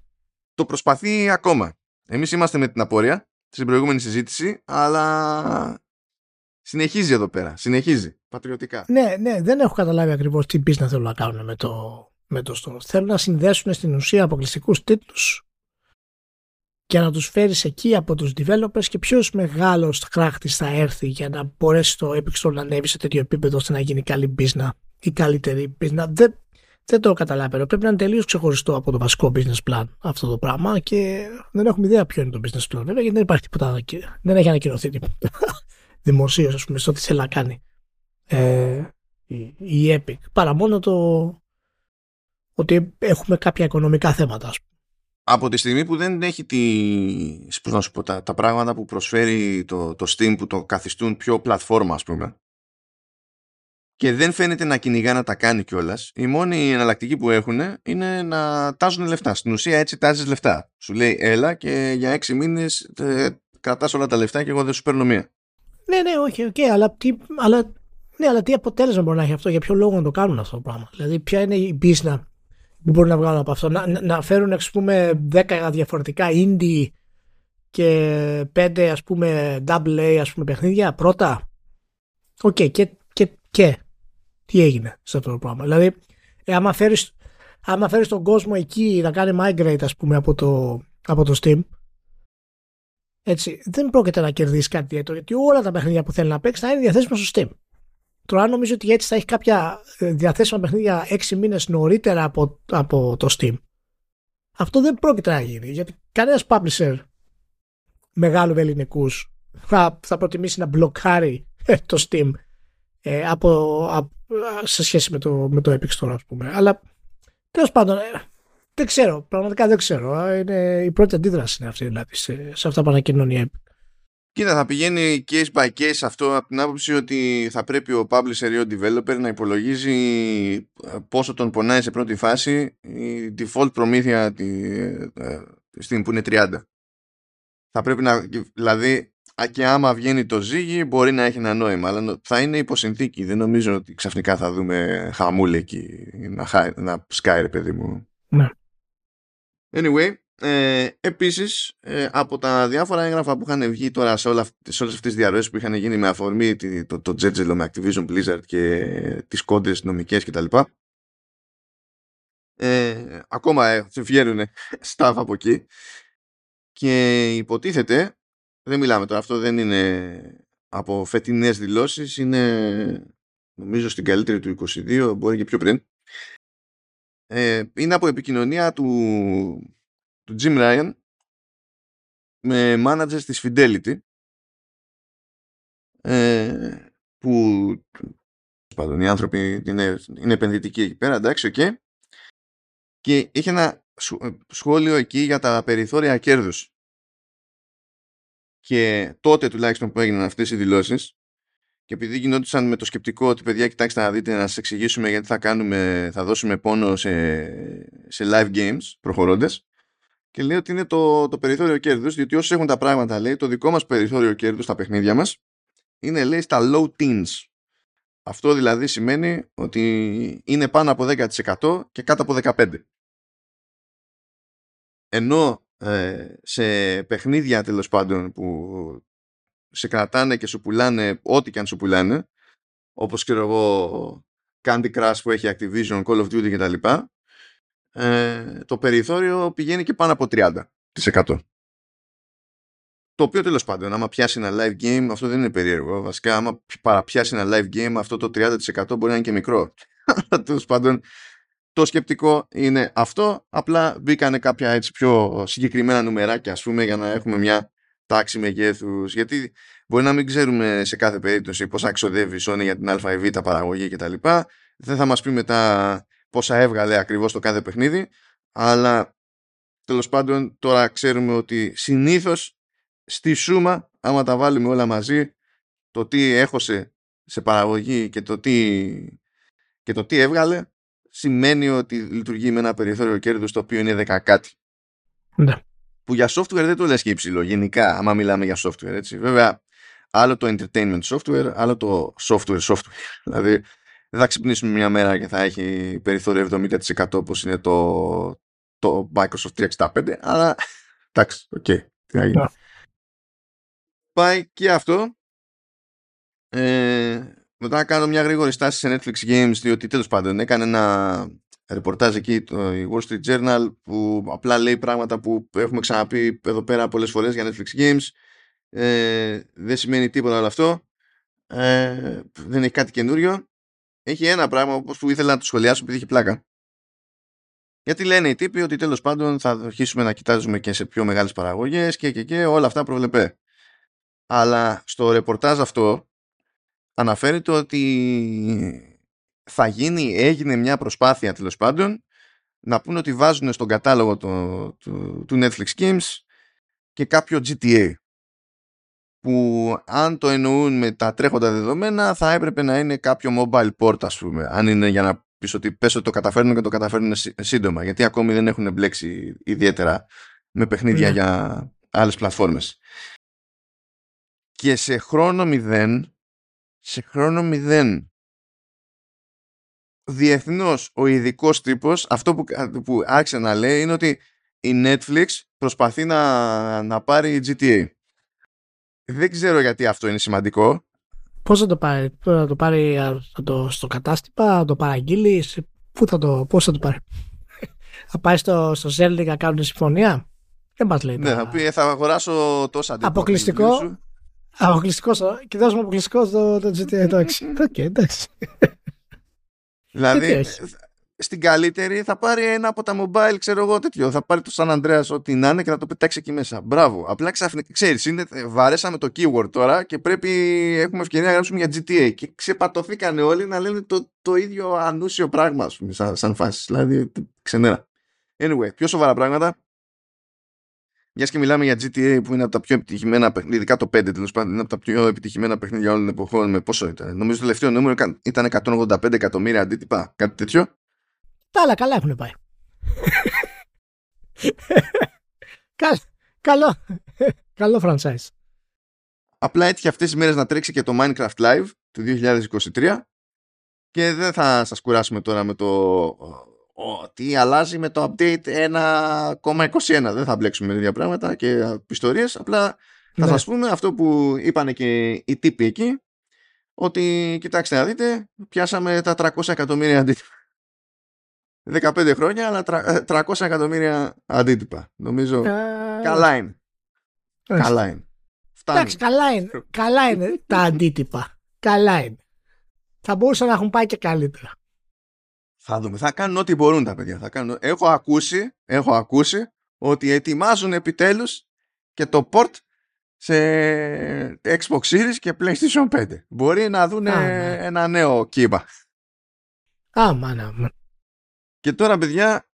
Speaker 1: Το προσπαθεί ακόμα. Εμείς είμαστε με την απορία στην προηγούμενη συζήτηση, αλλά Συνεχίζει εδώ πέρα. Συνεχίζει. Πατριωτικά.
Speaker 2: Ναι, ναι, δεν έχω καταλάβει ακριβώς τι business θέλουν να κάνουν με το, με το store. Θέλουν να συνδέσουν στην ουσία αποκλειστικούς τίτλους και να τους φέρεις εκεί από τους developers και ποιος μεγάλος κράχτη θα έρθει για να μπορέσει το Epic Store να ανέβει σε τέτοιο επίπεδο ώστε να γίνει καλή business ή καλύτερη business. Δεν, δεν το καταλαβαίνω. Πρέπει να είναι τελείως ξεχωριστό από το βασικό business plan αυτό το πράγμα και δεν έχουμε ιδέα ποιο είναι το business plan. Βέβαια γιατί δεν υπάρχει τίποτα. Δεν έχει ανακοινωθεί τίποτα δημοσίως, ας πούμε, στο τι θέλει να κάνει ε, η, η Epic. Παρά μόνο το ότι έχουμε κάποια οικονομικά θέματα, ας πούμε.
Speaker 1: Από τη στιγμή που δεν έχει τη, να σου πω, τα, τα πράγματα που προσφέρει το, το Steam που το καθιστούν πιο πλατφόρμα, ας πούμε, και δεν φαίνεται να κυνηγά να τα κάνει κιόλας. Η μόνη εναλλακτική που έχουν είναι να τάζουν λεφτά. Στην ουσία έτσι τάζεις λεφτά. Σου λέει έλα και για έξι μήνες ε, κρατάς όλα τα λεφτά και εγώ δεν σου παίρνω μία.
Speaker 2: Ναι, ναι, όχι, okay, αλλά, τι, αλλά, ναι, αλλά τι αποτέλεσμα μπορεί να έχει αυτό, για ποιο λόγο να το κάνουν αυτό το πράγμα. Δηλαδή, ποια είναι η business που μπορεί να βγάλουν από αυτό; Να, να φέρουν, ας πούμε, 10 διαφορετικά indie και 5 ας πούμε double A ας πούμε παιχνίδια πρώτα; Ok, okay, και, και, και τι έγινε σε αυτό το πράγμα. Δηλαδή, ε, άμα φέρεις, άμα φέρεις τον κόσμο εκεί να κάνει migrate ας πούμε από το, από το Steam έτσι, δεν πρόκειται να κερδίσεις κάτι ιδιαίτερο γιατί όλα τα παιχνίδια που θέλει να παίξεις θα είναι διαθέσιμα στο Steam. Τώρα νομίζω ότι έτσι θα έχει κάποια ε, διαθέσιμα παιχνίδια 6 μήνες νωρίτερα από, από το Steam. Αυτό δεν πρόκειται να γίνει γιατί κανένας publisher μεγάλου ελληνικούς θα, θα προτιμήσει να μπλοκάρει ε, το Steam ε, από, σε σχέση με το, με το Epic Store, ας πούμε. Αλλά τέλος πάντων, δεν ξέρω, πραγματικά δεν ξέρω. Είναι η πρώτη αντίδραση είναι αυτή δηλαδή σε, σε αυτά που ανακοινώνει η Epic.
Speaker 1: Κοίτα, θα πηγαίνει case by case αυτό από την άποψη ότι θα πρέπει ο publisher ή ο developer να υπολογίζει ε, πόσο τον πονάει σε πρώτη φάση η default προμήθεια τη, ε, στην που είναι 30. Θα πρέπει να, δηλαδή, και άμα βγαίνει το ζύγι μπορεί να έχει ένα νόημα, αλλά θα είναι υποσυνθήκη. Δεν νομίζω ότι ξαφνικά θα δούμε χαμούλη εκεί να, να σκάει, παιδί μου.
Speaker 2: Ναι.
Speaker 1: Anyway, ε, επίσης ε, από τα διάφορα έγγραφα που είχαν βγει τώρα σε, όλα, σε όλες αυτές τις διαρροές που είχαν γίνει με αφορμή το, το τζέτζελο με Activision Blizzard και τις κόντες νομικές κτλ. Ε, ακόμα ε, βγαίνουν staff από εκεί και υποτίθεται δεν μιλάμε τώρα αυτό δεν είναι από φετινές δηλώσεις είναι νομίζω στην καλύτερη του 22, μπορεί και πιο πριν. Ε, είναι από επικοινωνία του, του Jim Ryan με managers της Fidelity ε, που πάντων, οι άνθρωποι είναι, είναι επενδυτικοί εκεί πέρα, εντάξει, okay. και είχε ένα σχόλιο εκεί για τα περιθώρια κέρδους και τότε τουλάχιστον που έγιναν αυτές οι δηλώσεις και επειδή γινόντουσαν με το σκεπτικό ότι παιδιά κοιτάξτε να δείτε να σας εξηγήσουμε γιατί θα κάνουμε, θα δώσουμε πόνο σε, σε live games προχωρώντας και λέει ότι είναι το, το περιθώριο κέρδους διότι όσοι έχουν τα πράγματα λέει το δικό μας περιθώριο κέρδους στα παιχνίδια μας είναι λέει στα low teens. Αυτό δηλαδή σημαίνει ότι είναι πάνω από 10% και κάτω από 15% ενώ ε, σε παιχνίδια τέλος πάντων που σε κρατάνε και σου πουλάνε ό,τι και αν σου πουλάνε όπως ξέρω εγώ Candy Crush που έχει Activision, Call of Duty κτλ ε, το περιθώριο πηγαίνει και πάνω από 30% το οποίο τέλος πάντων, άμα πιάσει ένα live game, αυτό δεν είναι περίεργο. Βασικά, άμα παραπιάσει ένα live game, αυτό το 30% μπορεί να είναι και μικρό. Τέλος πάντων, το σκεπτικό είναι αυτό. Απλά μπήκανε κάποια έτσι πιο συγκεκριμένα νουμεράκια, ας πούμε, για να έχουμε μια τάξη μεγέθους. Γιατί μπορεί να μην ξέρουμε σε κάθε περίπτωση πόσα ξοδεύει η Sony για την Α ή Β παραγωγή κτλ. Δεν θα μας πει μετά πόσα έβγαλε ακριβώς το κάθε παιχνίδι. Αλλά τέλος πάντων τώρα ξέρουμε ότι συνήθως στη σούμα, άμα τα βάλουμε όλα μαζί, το τι έχωσε σε παραγωγή και το τι, και το τι έβγαλε, σημαίνει ότι λειτουργεί με ένα περιθώριο κέρδους το οποίο είναι δεκακάτι.
Speaker 2: Ναι.
Speaker 1: Που για software δεν το λες και υψηλό, γενικά, άμα μιλάμε για software, έτσι. Βέβαια, άλλο το entertainment software, άλλο το software software. δηλαδή, δεν θα ξυπνήσουμε μια μέρα και θα έχει περιθώριο 70% όπως είναι το, το Microsoft 365, αλλά εντάξει, ok, okay, τι να γίνει. Ναι πάει και αυτό. Ε, μετά να κάνω μια γρήγορη στάση σε Netflix Games διότι τέλος πάντων έκανε ένα ρεπορτάζ εκεί το Wall Street Journal που απλά λέει πράγματα που έχουμε ξαναπεί εδώ πέρα πολλές φορές για Netflix Games. Ε, δεν σημαίνει τίποτα όλο αυτό. Ε, δεν έχει κάτι καινούριο. Έχει ένα πράγμα όπως που ήθελα να το σχολιάσω επειδή είχε πλάκα. Γιατί λένε οι τύποι ότι τέλος πάντων θα αρχίσουμε να κοιτάζουμε και σε πιο μεγάλες παραγωγές και, και, και όλα αυτά προβλεπέ. Αλλά στο ρεπορτάζ αυτό αναφέρεται ότι θα γίνει, έγινε μια προσπάθεια τέλος πάντων να πούνε ότι βάζουν στον κατάλογο του, του, Netflix Games και κάποιο GTA που αν το εννοούν με τα τρέχοντα δεδομένα θα έπρεπε να είναι κάποιο mobile port ας πούμε. Αν είναι για να πεις ότι πες ότι το καταφέρνουν και το καταφέρνουν σύντομα. Γιατί ακόμη δεν έχουν μπλέξει ιδιαίτερα με παιχνίδια ναι. για άλλες πλατφόρμες. Και σε χρόνο μηδέν σε χρόνο μηδέν διεθνώς ο ειδικός τύπος αυτό που, που άρχισε να λέει είναι ότι η Netflix προσπαθεί να, να πάρει GTA δεν ξέρω γιατί αυτό είναι σημαντικό
Speaker 2: Πώς θα το πάρει, θα το πάρει θα το, στο κατάστημα, θα το παραγγείλει, πού θα το, πώς θα το πάρει. θα πάει στο, στο Zelda να κάνουν συμφωνία. Δεν μας λέει.
Speaker 1: Ναι, θα πει, «Ε, θα αγοράσω τόσα
Speaker 2: Αποκλειστικό, Αποκλειστικός και δώσουμε αποκλειστικός στο το GTA. Εντάξει. Οκ, εντάξει.
Speaker 1: Δηλαδή, στην καλύτερη θα πάρει ένα από τα mobile, ξέρω εγώ τέτοιο. Θα πάρει το San Andreas ό,τι να είναι και θα το πετάξει εκεί μέσα. Μπράβο. Απλά ξαφνικά, ξέρεις, βαρέσαμε το keyword τώρα και πρέπει έχουμε ευκαιρία να γράψουμε για GTA. Και ξεπατωθήκαν όλοι να λένε το, το ίδιο ανούσιο πράγμα, ας πούμε, σαν, σαν φάση. Δηλαδή, ξενέρα. Anyway, πιο σοβαρά πράγματα. Μιας και μιλάμε για GTA που είναι από τα πιο επιτυχημένα παιχνίδια, ειδικά το 5 τέλος πάντων, είναι από τα πιο επιτυχημένα παιχνίδια όλων των εποχών. Με πόσο ήταν; Νομίζω το τελευταίο νούμερο ήταν 185 εκατομμύρια αντίτυπα, κάτι τέτοιο.
Speaker 2: Τα άλλα καλά έχουν πάει. καλό. καλό franchise.
Speaker 1: Απλά έτυχε αυτές τις μέρες να τρέξει και το Minecraft Live του 2023 και δεν θα σας κουράσουμε τώρα με το ότι αλλάζει με το update 1,21. Δεν θα μπλέξουμε με ίδια πράγματα και ιστορίες. Απλά θα ναι. σας πούμε αυτό που είπαν και οι τύποι εκεί ότι κοιτάξτε να δείτε πιάσαμε τα 300 εκατομμύρια αντίτυπα. 15 χρόνια αλλά 300 ε, εκατομμύρια αντίτυπα. Νομίζω καλά είναι. Καλά είναι.
Speaker 2: Εντάξει, καλά είναι. καλά είναι τα αντίτυπα. Καλά είναι. θα μπορούσαν να έχουν πάει και καλύτερα.
Speaker 1: Θα δούμε. Θα κάνουν ό,τι μπορούν τα παιδιά. Θα κάνουν... Έχω, ακούσει, έχω ακούσει ότι ετοιμάζουν επιτέλους και το port σε Xbox Series και PlayStation 5. Μπορεί να δουν ναι. ένα νέο κύμα.
Speaker 2: Α, μάνα. Ναι.
Speaker 1: Και τώρα, παιδιά,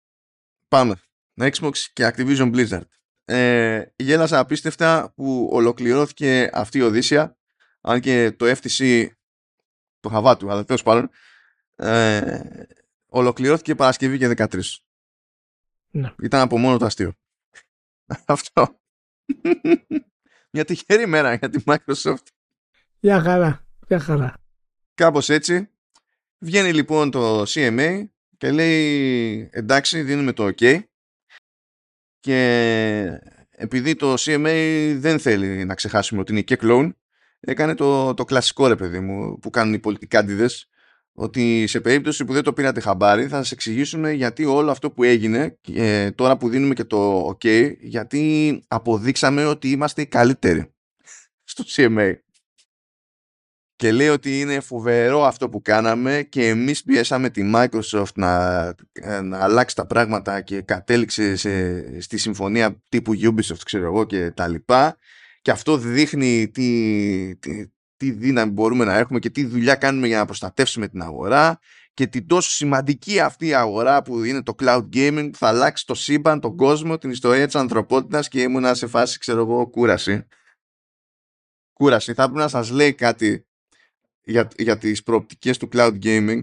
Speaker 1: πάμε. Xbox και Activision Blizzard. Ε, γέλασα απίστευτα που ολοκληρώθηκε αυτή η Οδύσσια αν και το FTC το χαβά του, αλλά τέλος πάντων ε, ολοκληρώθηκε Παρασκευή και 13.
Speaker 2: Ναι.
Speaker 1: Ήταν από μόνο το αστείο. Αυτό. Μια τυχερή μέρα για τη Microsoft.
Speaker 2: Για χαρά. Για χαρά.
Speaker 1: Κάπως έτσι. Βγαίνει λοιπόν το CMA και λέει εντάξει δίνουμε το OK και επειδή το CMA δεν θέλει να ξεχάσουμε ότι είναι και clone έκανε το, το κλασικό ρε παιδί μου που κάνουν οι πολιτικάντιδες ότι σε περίπτωση που δεν το πήρατε χαμπάρι θα σας εξηγήσουμε γιατί όλο αυτό που έγινε ε, τώρα που δίνουμε και το OK γιατί αποδείξαμε ότι είμαστε οι καλύτεροι στο CMA και λέει ότι είναι φοβερό αυτό που κάναμε και εμείς πιέσαμε τη Microsoft να, ε, να αλλάξει τα πράγματα και κατέληξε σε, στη συμφωνία τύπου Ubisoft ξέρω εγώ και τα λοιπά. Και αυτό δείχνει τι, τι, τι δύναμη μπορούμε να έχουμε και τι δουλειά κάνουμε για να προστατεύσουμε την αγορά και την τόσο σημαντική αυτή η αγορά που είναι το cloud gaming που θα αλλάξει το σύμπαν, τον κόσμο, την ιστορία της ανθρωπότητας και ήμουνα σε φάση ξέρω εγώ κούραση. Κούραση. Θα πρέπει να σας λέει κάτι για, για τις προοπτικές του cloud gaming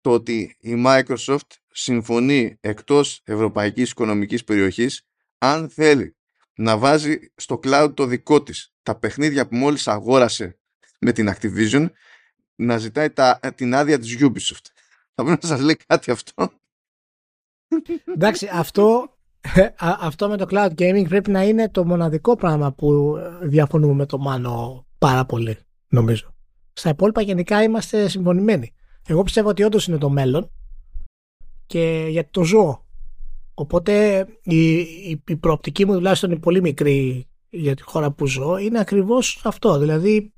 Speaker 1: το ότι η Microsoft συμφωνεί εκτός Ευρωπαϊκής Οικονομικής Περιοχής αν θέλει να βάζει στο cloud το δικό της τα παιχνίδια που μόλις αγόρασε με την Activision να ζητάει τα, την άδεια της Ubisoft. Θα πρέπει να σας λέει κάτι αυτό.
Speaker 2: Εντάξει, αυτό, αυτό με το cloud gaming πρέπει να είναι το μοναδικό πράγμα που διαφωνούμε με το Μάνο πάρα πολύ, νομίζω. Στα υπόλοιπα γενικά είμαστε συμφωνημένοι. Εγώ πιστεύω ότι όντως είναι το μέλλον και γιατί το ζω Οπότε η, η, η προοπτική μου τουλάχιστον είναι πολύ μικρή για τη χώρα που ζω. Είναι ακριβώς αυτό. Δηλαδή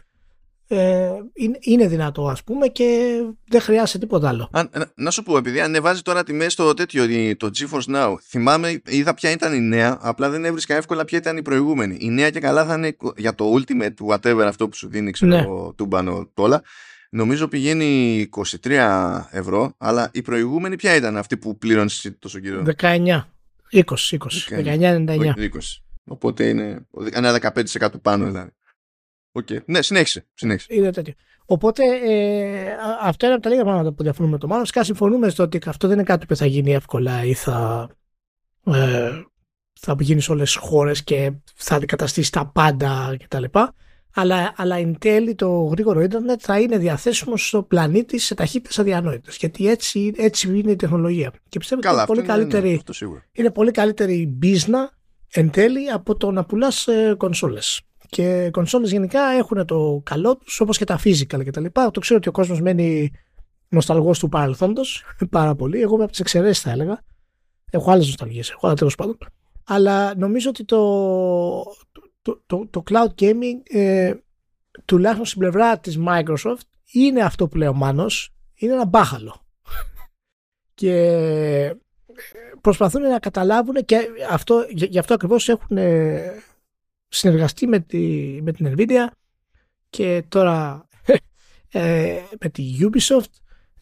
Speaker 2: ε, είναι, είναι δυνατό ας πούμε και δεν χρειάζεται τίποτα άλλο.
Speaker 1: Α, να, να σου πω επειδή ανεβάζει τώρα τιμές στο τέτοιο το GeForce Now θυμάμαι είδα ποια ήταν η νέα απλά δεν έβρισκα εύκολα ποια ήταν η προηγούμενη η νέα και καλά θα είναι για το Ultimate whatever αυτό που σου δίνει ξέρω ναι. τούμπανο τόλα Νομίζω πηγαίνει 23 ευρώ, αλλά η προηγούμενη ποια ήταν αυτή που πλήρωνες τόσο καιρό;
Speaker 2: 19. 20, 20. 19,99.
Speaker 1: 20. Οπότε είναι ένα 15% πάνω δηλαδή. Okay. Ναι, συνέχισε. συνέχισε.
Speaker 2: Είναι τέτοιο. Οπότε ε, αυτό είναι από τα λίγα πράγματα που διαφωνούμε με το Μάνος. Σκάς συμφωνούμε στο ότι αυτό δεν είναι κάτι που θα γίνει εύκολα ή θα, ε, θα γίνει σε όλες τις χώρες και θα αντικαταστήσει τα πάντα κτλ αλλά, αλλά εν τέλει το γρήγορο ίντερνετ θα είναι διαθέσιμο στο πλανήτη σε ταχύτητες αδιανόητες. Γιατί έτσι, έτσι είναι η τεχνολογία. Και πιστεύω ότι είναι πολύ, καλύτερη, είναι πολύ καλύτερη η μπίζνα εν τέλει από το να πουλάς ε, κονσόλες. Και κονσόλες γενικά έχουν το καλό τους, όπως και τα physical κτλ. Το ξέρω ότι ο κόσμος μένει νοσταλγός του παρελθόντος πάρα πολύ. Εγώ είμαι από τις εξαιρέσεις, θα έλεγα. Έχω άλλες νοσταλγίες, έχω άλλα τέλος πάντων. Αλλά νομίζω ότι το, το, το, το cloud gaming ε, τουλάχιστον στην πλευρά της Microsoft είναι αυτό που λέει ο Μάνος είναι ένα μπάχαλο και προσπαθούν να καταλάβουν και αυτό, γι' αυτό ακριβώς έχουν ε, συνεργαστεί με, τη, με την Nvidia και τώρα ε, με τη Ubisoft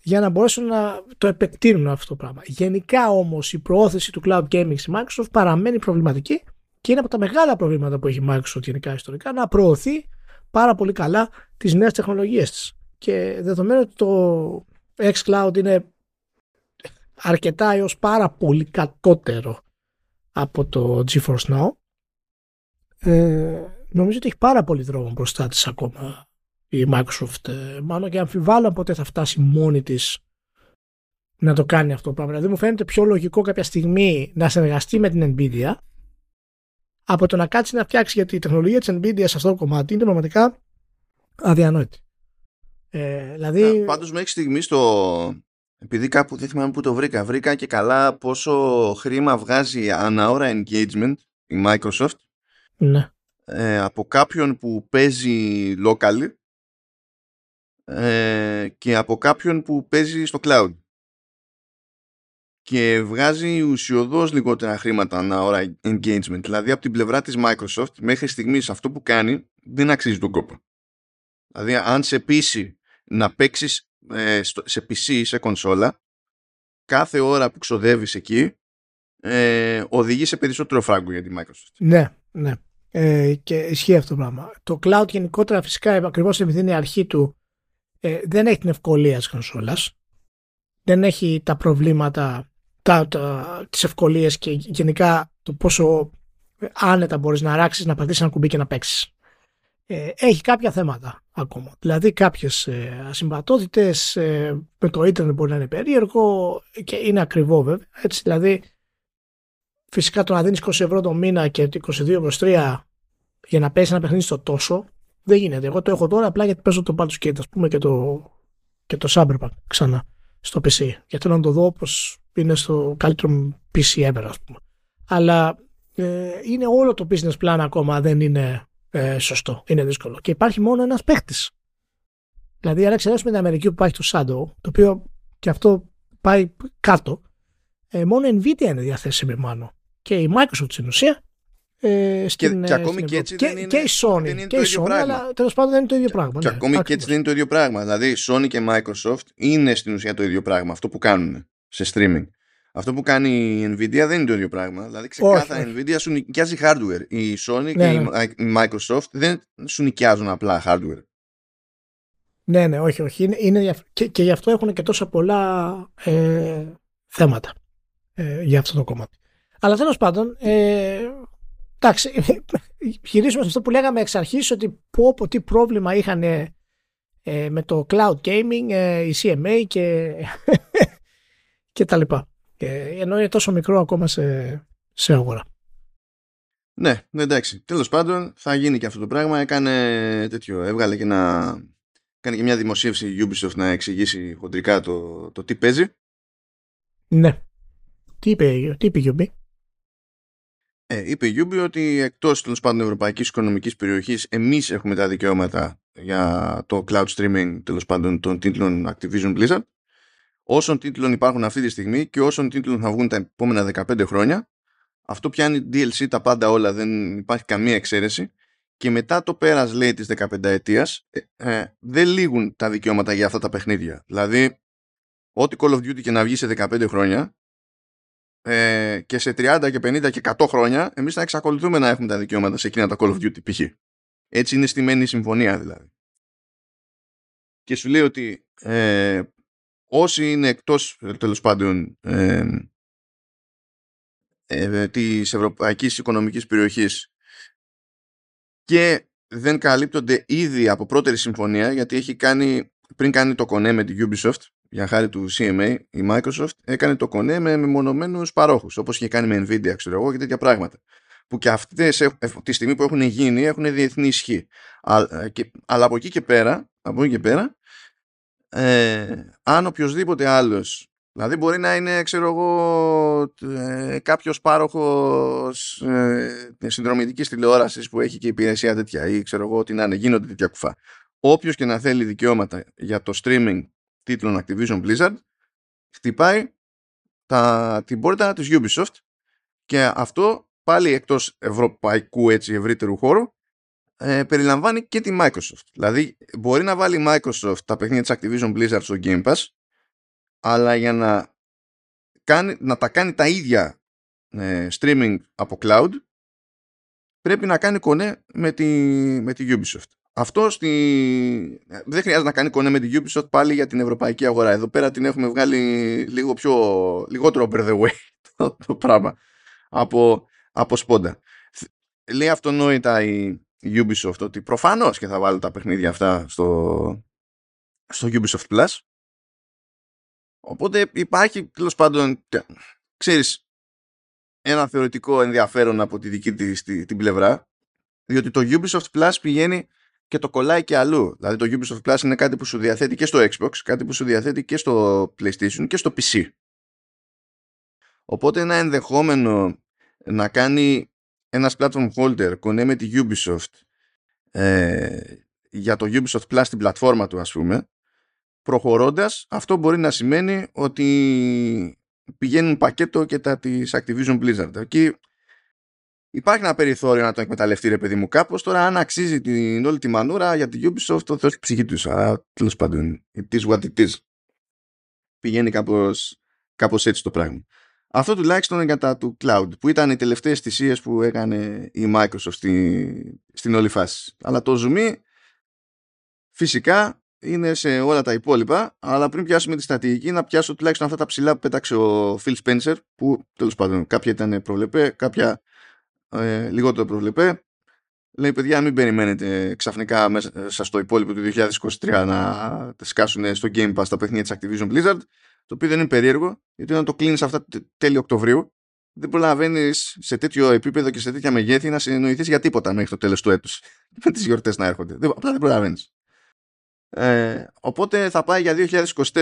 Speaker 2: για να μπορέσουν να το επεκτείνουν αυτό το πράγμα. Γενικά όμως η προώθηση του cloud gaming στη Microsoft παραμένει προβληματική και είναι από τα μεγάλα προβλήματα που έχει η Microsoft γενικά ιστορικά να προωθεί πάρα πολύ καλά τις νέες τεχνολογίες της. Και δεδομένου ότι το xCloud είναι αρκετά έως πάρα πολύ κατώτερο από το GeForce Now ε, νομίζω ότι έχει πάρα πολύ δρόμο μπροστά της ακόμα η Microsoft ε, μάλλον και αμφιβάλλω πότε θα φτάσει μόνη της να το κάνει αυτό το πράγμα. Δηλαδή μου φαίνεται πιο λογικό κάποια στιγμή να συνεργαστεί με την Nvidia από το να κάτσει να φτιάξει γιατί η τεχνολογία της Nvidia σε αυτό το κομμάτι είναι πραγματικά αδιανόητη. Ε, δηλαδή...
Speaker 1: Πάντως μέχρι στιγμής στο... Επειδή κάπου δεν θυμάμαι που το βρήκα. Βρήκα και καλά πόσο χρήμα βγάζει ανά ώρα engagement η Microsoft
Speaker 2: ναι.
Speaker 1: ε, από κάποιον που παίζει locally ε, και από κάποιον που παίζει στο cloud και βγάζει ουσιοδός λιγότερα χρήματα ανά ώρα engagement. Δηλαδή από την πλευρά της Microsoft μέχρι στιγμής αυτό που κάνει δεν αξίζει τον κόπο. Δηλαδή αν σε πείσει να παίξεις ε, σε PC ή σε κονσόλα κάθε ώρα που ξοδεύεις εκεί ε, οδηγεί σε περισσότερο φράγκο για τη Microsoft.
Speaker 2: Ναι, ναι. Ε, και ισχύει αυτό το πράγμα. Το cloud γενικότερα φυσικά ακριβώς επειδή είναι η αρχή του ε, δεν έχει την ευκολία της κονσόλας δεν έχει τα προβλήματα τα, τα, τις ευκολίες και γενικά το πόσο άνετα μπορείς να ράξεις, να πατήσεις ένα κουμπί και να παίξεις. Ε, έχει κάποια θέματα ακόμα. Δηλαδή κάποιες ε, ασυμβατότητες ε, με το ίντερνετ μπορεί να είναι περίεργο και είναι ακριβό βέβαια. Έτσι, δηλαδή φυσικά το να δίνεις 20 ευρώ το μήνα και 22 προς 3 για να παίξει ένα παιχνίδι στο τόσο δεν γίνεται. Εγώ το έχω τώρα απλά γιατί παίζω το Baldur's Gate ας πούμε και το, και το Cyberpunk ξανά στο PC. Γιατί θέλω να το δω όπως είναι στο καλύτερο PC ever ας πούμε. Αλλά ε, είναι όλο το business plan ακόμα δεν είναι ε, σωστό. Είναι δύσκολο. Και υπάρχει μόνο ένας παίχτης. Δηλαδή αν εξαιρέσουμε την Αμερική που υπάρχει το Shadow, το οποίο και αυτό πάει κάτω, ε, μόνο Nvidia είναι διαθέσιμη μάλλον. Και η Microsoft στην ουσία ε, στην,
Speaker 1: και, και ακόμη και έτσι
Speaker 2: και,
Speaker 1: δεν είναι,
Speaker 2: και η Sony,
Speaker 1: δεν είναι
Speaker 2: και
Speaker 1: το
Speaker 2: η
Speaker 1: ίδιο
Speaker 2: Sony,
Speaker 1: πράγμα.
Speaker 2: αλλά τέλος πάντων δεν είναι το ίδιο πράγμα.
Speaker 1: Και
Speaker 2: ναι,
Speaker 1: ακόμη και
Speaker 2: ακριβώς.
Speaker 1: έτσι δεν είναι το ίδιο πράγμα. Δηλαδή, Sony και Microsoft είναι στην ουσία το ίδιο πράγμα. Αυτό που κάνουν σε streaming. Αυτό που κάνει η Nvidia δεν είναι το ίδιο πράγμα. Δηλαδή, ξεκάθαρα η
Speaker 2: όχι.
Speaker 1: Nvidia σου νοικιάζει hardware. Η Sony
Speaker 2: Ναι,
Speaker 1: και
Speaker 2: ναι.
Speaker 1: η Microsoft δεν σου νοικιάζουν απλά hardware.
Speaker 2: Ναι, ναι, όχι, όχι. Είναι, είναι διαφ- και, και γι' αυτό έχουν και τόσα πολλά ε, θέματα ε, για αυτό το κομμάτι. Αλλά τέλος πάντων, ε, εντάξει, γυρίζουμε σε αυτό που λέγαμε εξ αρχής ότι πω, πω τι πρόβλημα είχαν ε, ε, με το cloud gaming, ε, η CMA και, και τα λοιπά. Ε, ενώ είναι τόσο μικρό ακόμα σε, σε αγορά.
Speaker 1: Ναι, ναι, εντάξει. Τέλος πάντων, θα γίνει και αυτό το πράγμα. Έκανε τέτοιο. Έβγαλε και ένα. Κάνει και μια δημοσίευση η Ubisoft να εξηγήσει χοντρικά το, το τι παίζει.
Speaker 2: Ναι. Τι είπε, τι είπε η Γιουμπή;
Speaker 1: Ε, είπε η Ubi ότι εκτός τέλος πάντων ευρωπαϊκής οικονομικής περιοχής εμείς έχουμε τα δικαιώματα για το cloud streaming τέλος πάντων των τίτλων Activision Blizzard. Όσων τίτλων υπάρχουν αυτή τη στιγμή και όσων τίτλων θα βγουν τα επόμενα 15 χρόνια αυτό πιάνει DLC τα πάντα όλα δεν υπάρχει καμία εξαίρεση. Και μετά το πέρας λέει της 15 ετίας ε, ε, δεν λήγουν τα δικαιώματα για αυτά τα παιχνίδια. Δηλαδή ό,τι Call of Duty και να βγει σε 15 χρόνια ε, και σε 30 και 50 και 100 χρόνια εμείς θα εξακολουθούμε να έχουμε τα δικαιώματα σε εκείνα τα Call of Duty π.χ. Έτσι είναι στημένη η συμφωνία δηλαδή. Και σου λέει ότι ε, όσοι είναι εκτός τέλος πάντων ε, ε, της Ευρωπαϊκής Οικονομικής Περιοχής και δεν καλύπτονται ήδη από πρώτερη συμφωνία γιατί έχει κάνει πριν κάνει το κονέ με την Ubisoft για χάρη του CMA η Microsoft έκανε το κονέ με μεμονωμένους παρόχους όπως είχε κάνει με Nvidia ξέρω εγώ και τέτοια πράγματα που και αυτές ε, τη στιγμή που έχουν γίνει έχουν διεθνή ισχύ. Αλλά, και, αλλά από εκεί και πέρα από εκεί και πέρα ε, αν οποιοδήποτε άλλος δηλαδή μπορεί να είναι ξέρω εγώ ε, κάποιος πάροχος ε, συνδρομητικής τηλεόρασης που έχει και υπηρεσία τέτοια ή ξέρω εγώ τι να είναι γίνονται τέτοια κουφά. Όποιος και να θέλει δικαιώματα για το streaming τίτλων Activision Blizzard χτυπάει τα, την πόρτα της Ubisoft και αυτό πάλι εκτός ευρωπαϊκού έτσι ευρύτερου χώρου ε, περιλαμβάνει και τη Microsoft. Δηλαδή μπορεί να βάλει Microsoft τα παιχνίδια της Activision Blizzard στο Game Pass αλλά για να, κάνει, να τα κάνει τα ίδια ε, streaming από cloud πρέπει να κάνει κονέ με τη, με τη Ubisoft. Αυτό στη... δεν χρειάζεται να κάνει κονέ με τη Ubisoft πάλι για την ευρωπαϊκή αγορά. Εδώ πέρα την έχουμε βγάλει λίγο πιο, λιγότερο over the way το, το πράγμα από, από σπόντα. Λέει αυτονόητα η, η Ubisoft ότι προφανώς και θα βάλω τα παιχνίδια αυτά στο, στο Ubisoft Plus. Οπότε υπάρχει τέλος πάντων, ξέρεις, ένα θεωρητικό ενδιαφέρον από τη δική της τη, την πλευρά διότι το Ubisoft Plus πηγαίνει και το κολλάει και αλλού. Δηλαδή το Ubisoft Plus είναι κάτι που σου διαθέτει και στο Xbox, κάτι που σου διαθέτει και στο PlayStation και στο PC. Οπότε ένα ενδεχόμενο να κάνει ένας platform holder κονέ με τη Ubisoft ε, για το Ubisoft Plus στην πλατφόρμα του ας πούμε προχωρώντας αυτό μπορεί να σημαίνει ότι πηγαίνουν πακέτο και τα της Activision Blizzard. Εκεί υπάρχει ένα περιθώριο να το εκμεταλλευτεί ρε παιδί μου κάπως. Τώρα αν αξίζει την όλη τη μανούρα για την Ubisoft το θεός ψυχή τους. Αλλά τέλος πάντων, it is what it is. Πηγαίνει κάπως, κάπως έτσι το πράγμα. Αυτό τουλάχιστον είναι κατά του cloud, που ήταν οι τελευταίες θυσίες που έκανε η Microsoft στη, στην όλη φάση. Αλλά το zoom φυσικά είναι σε όλα τα υπόλοιπα, αλλά πριν πιάσουμε τη στρατηγική να πιάσω τουλάχιστον αυτά τα ψηλά που πέταξε ο Phil Spencer, που τέλος πάντων κάποια ήταν προβλεπέ, κάποια ε, λιγότερο προβλεπέ. Λέει παιδιά μην περιμένετε ξαφνικά μέσα στο υπόλοιπο του 2023 να σκάσουν στο Game Pass τα παιχνίδια της Activision Blizzard το οποίο δεν είναι περίεργο, γιατί όταν το κλείνεις αυτά τέλη Οκτωβρίου, δεν προλαβαίνεις σε τέτοιο επίπεδο και σε τέτοια μεγέθη να συνεννοηθείς για τίποτα μέχρι το τέλος του έτους. Με τις γιορτές να έρχονται. Απλά δεν προλαβαίνεις. Ε, οπότε θα πάει για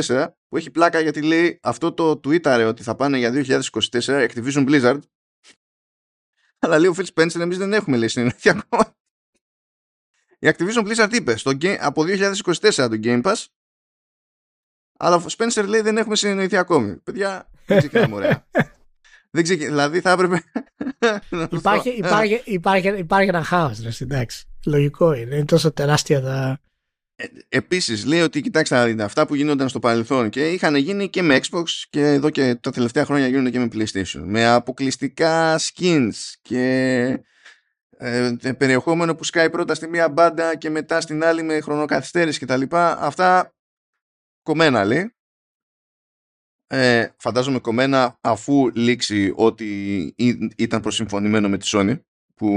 Speaker 1: 2024 που έχει πλάκα γιατί λέει αυτό το Twitter ότι θα πάνε για 2024 Activision Blizzard αλλά λέει ο Phil Spencer εμείς δεν έχουμε λέει συνεννοηθεί ακόμα η Activision Blizzard είπες στο game, από 2024 το Game Pass αλλά ο Spencer λέει δεν έχουμε συνεννοηθεί ακόμη. Παιδιά, δεν ξεκινάμε ωραία. δεν ξεκινάμε, δηλαδή θα έπρεπε.
Speaker 2: υπάρχει, υπάρχει, υπάρχει, υπάρχει ένα χάος, εντάξει. Λογικό είναι. Είναι τόσο τεράστια τα.
Speaker 1: Ε, Επίσης, λέει ότι κοιτάξτε αυτά που γίνονταν στο παρελθόν και είχαν γίνει και με Xbox και εδώ και τα τελευταία χρόνια γίνονται και με PlayStation. Με αποκλειστικά skins και ε, περιεχόμενο που σκάει πρώτα στη μία μπάντα και μετά στην άλλη με χρονοκαθυστέρηση κτλ. Αυτά κομμένα λέει. Ε, φαντάζομαι κομμένα αφού λήξει ότι ήταν προσυμφωνημένο με τη Sony που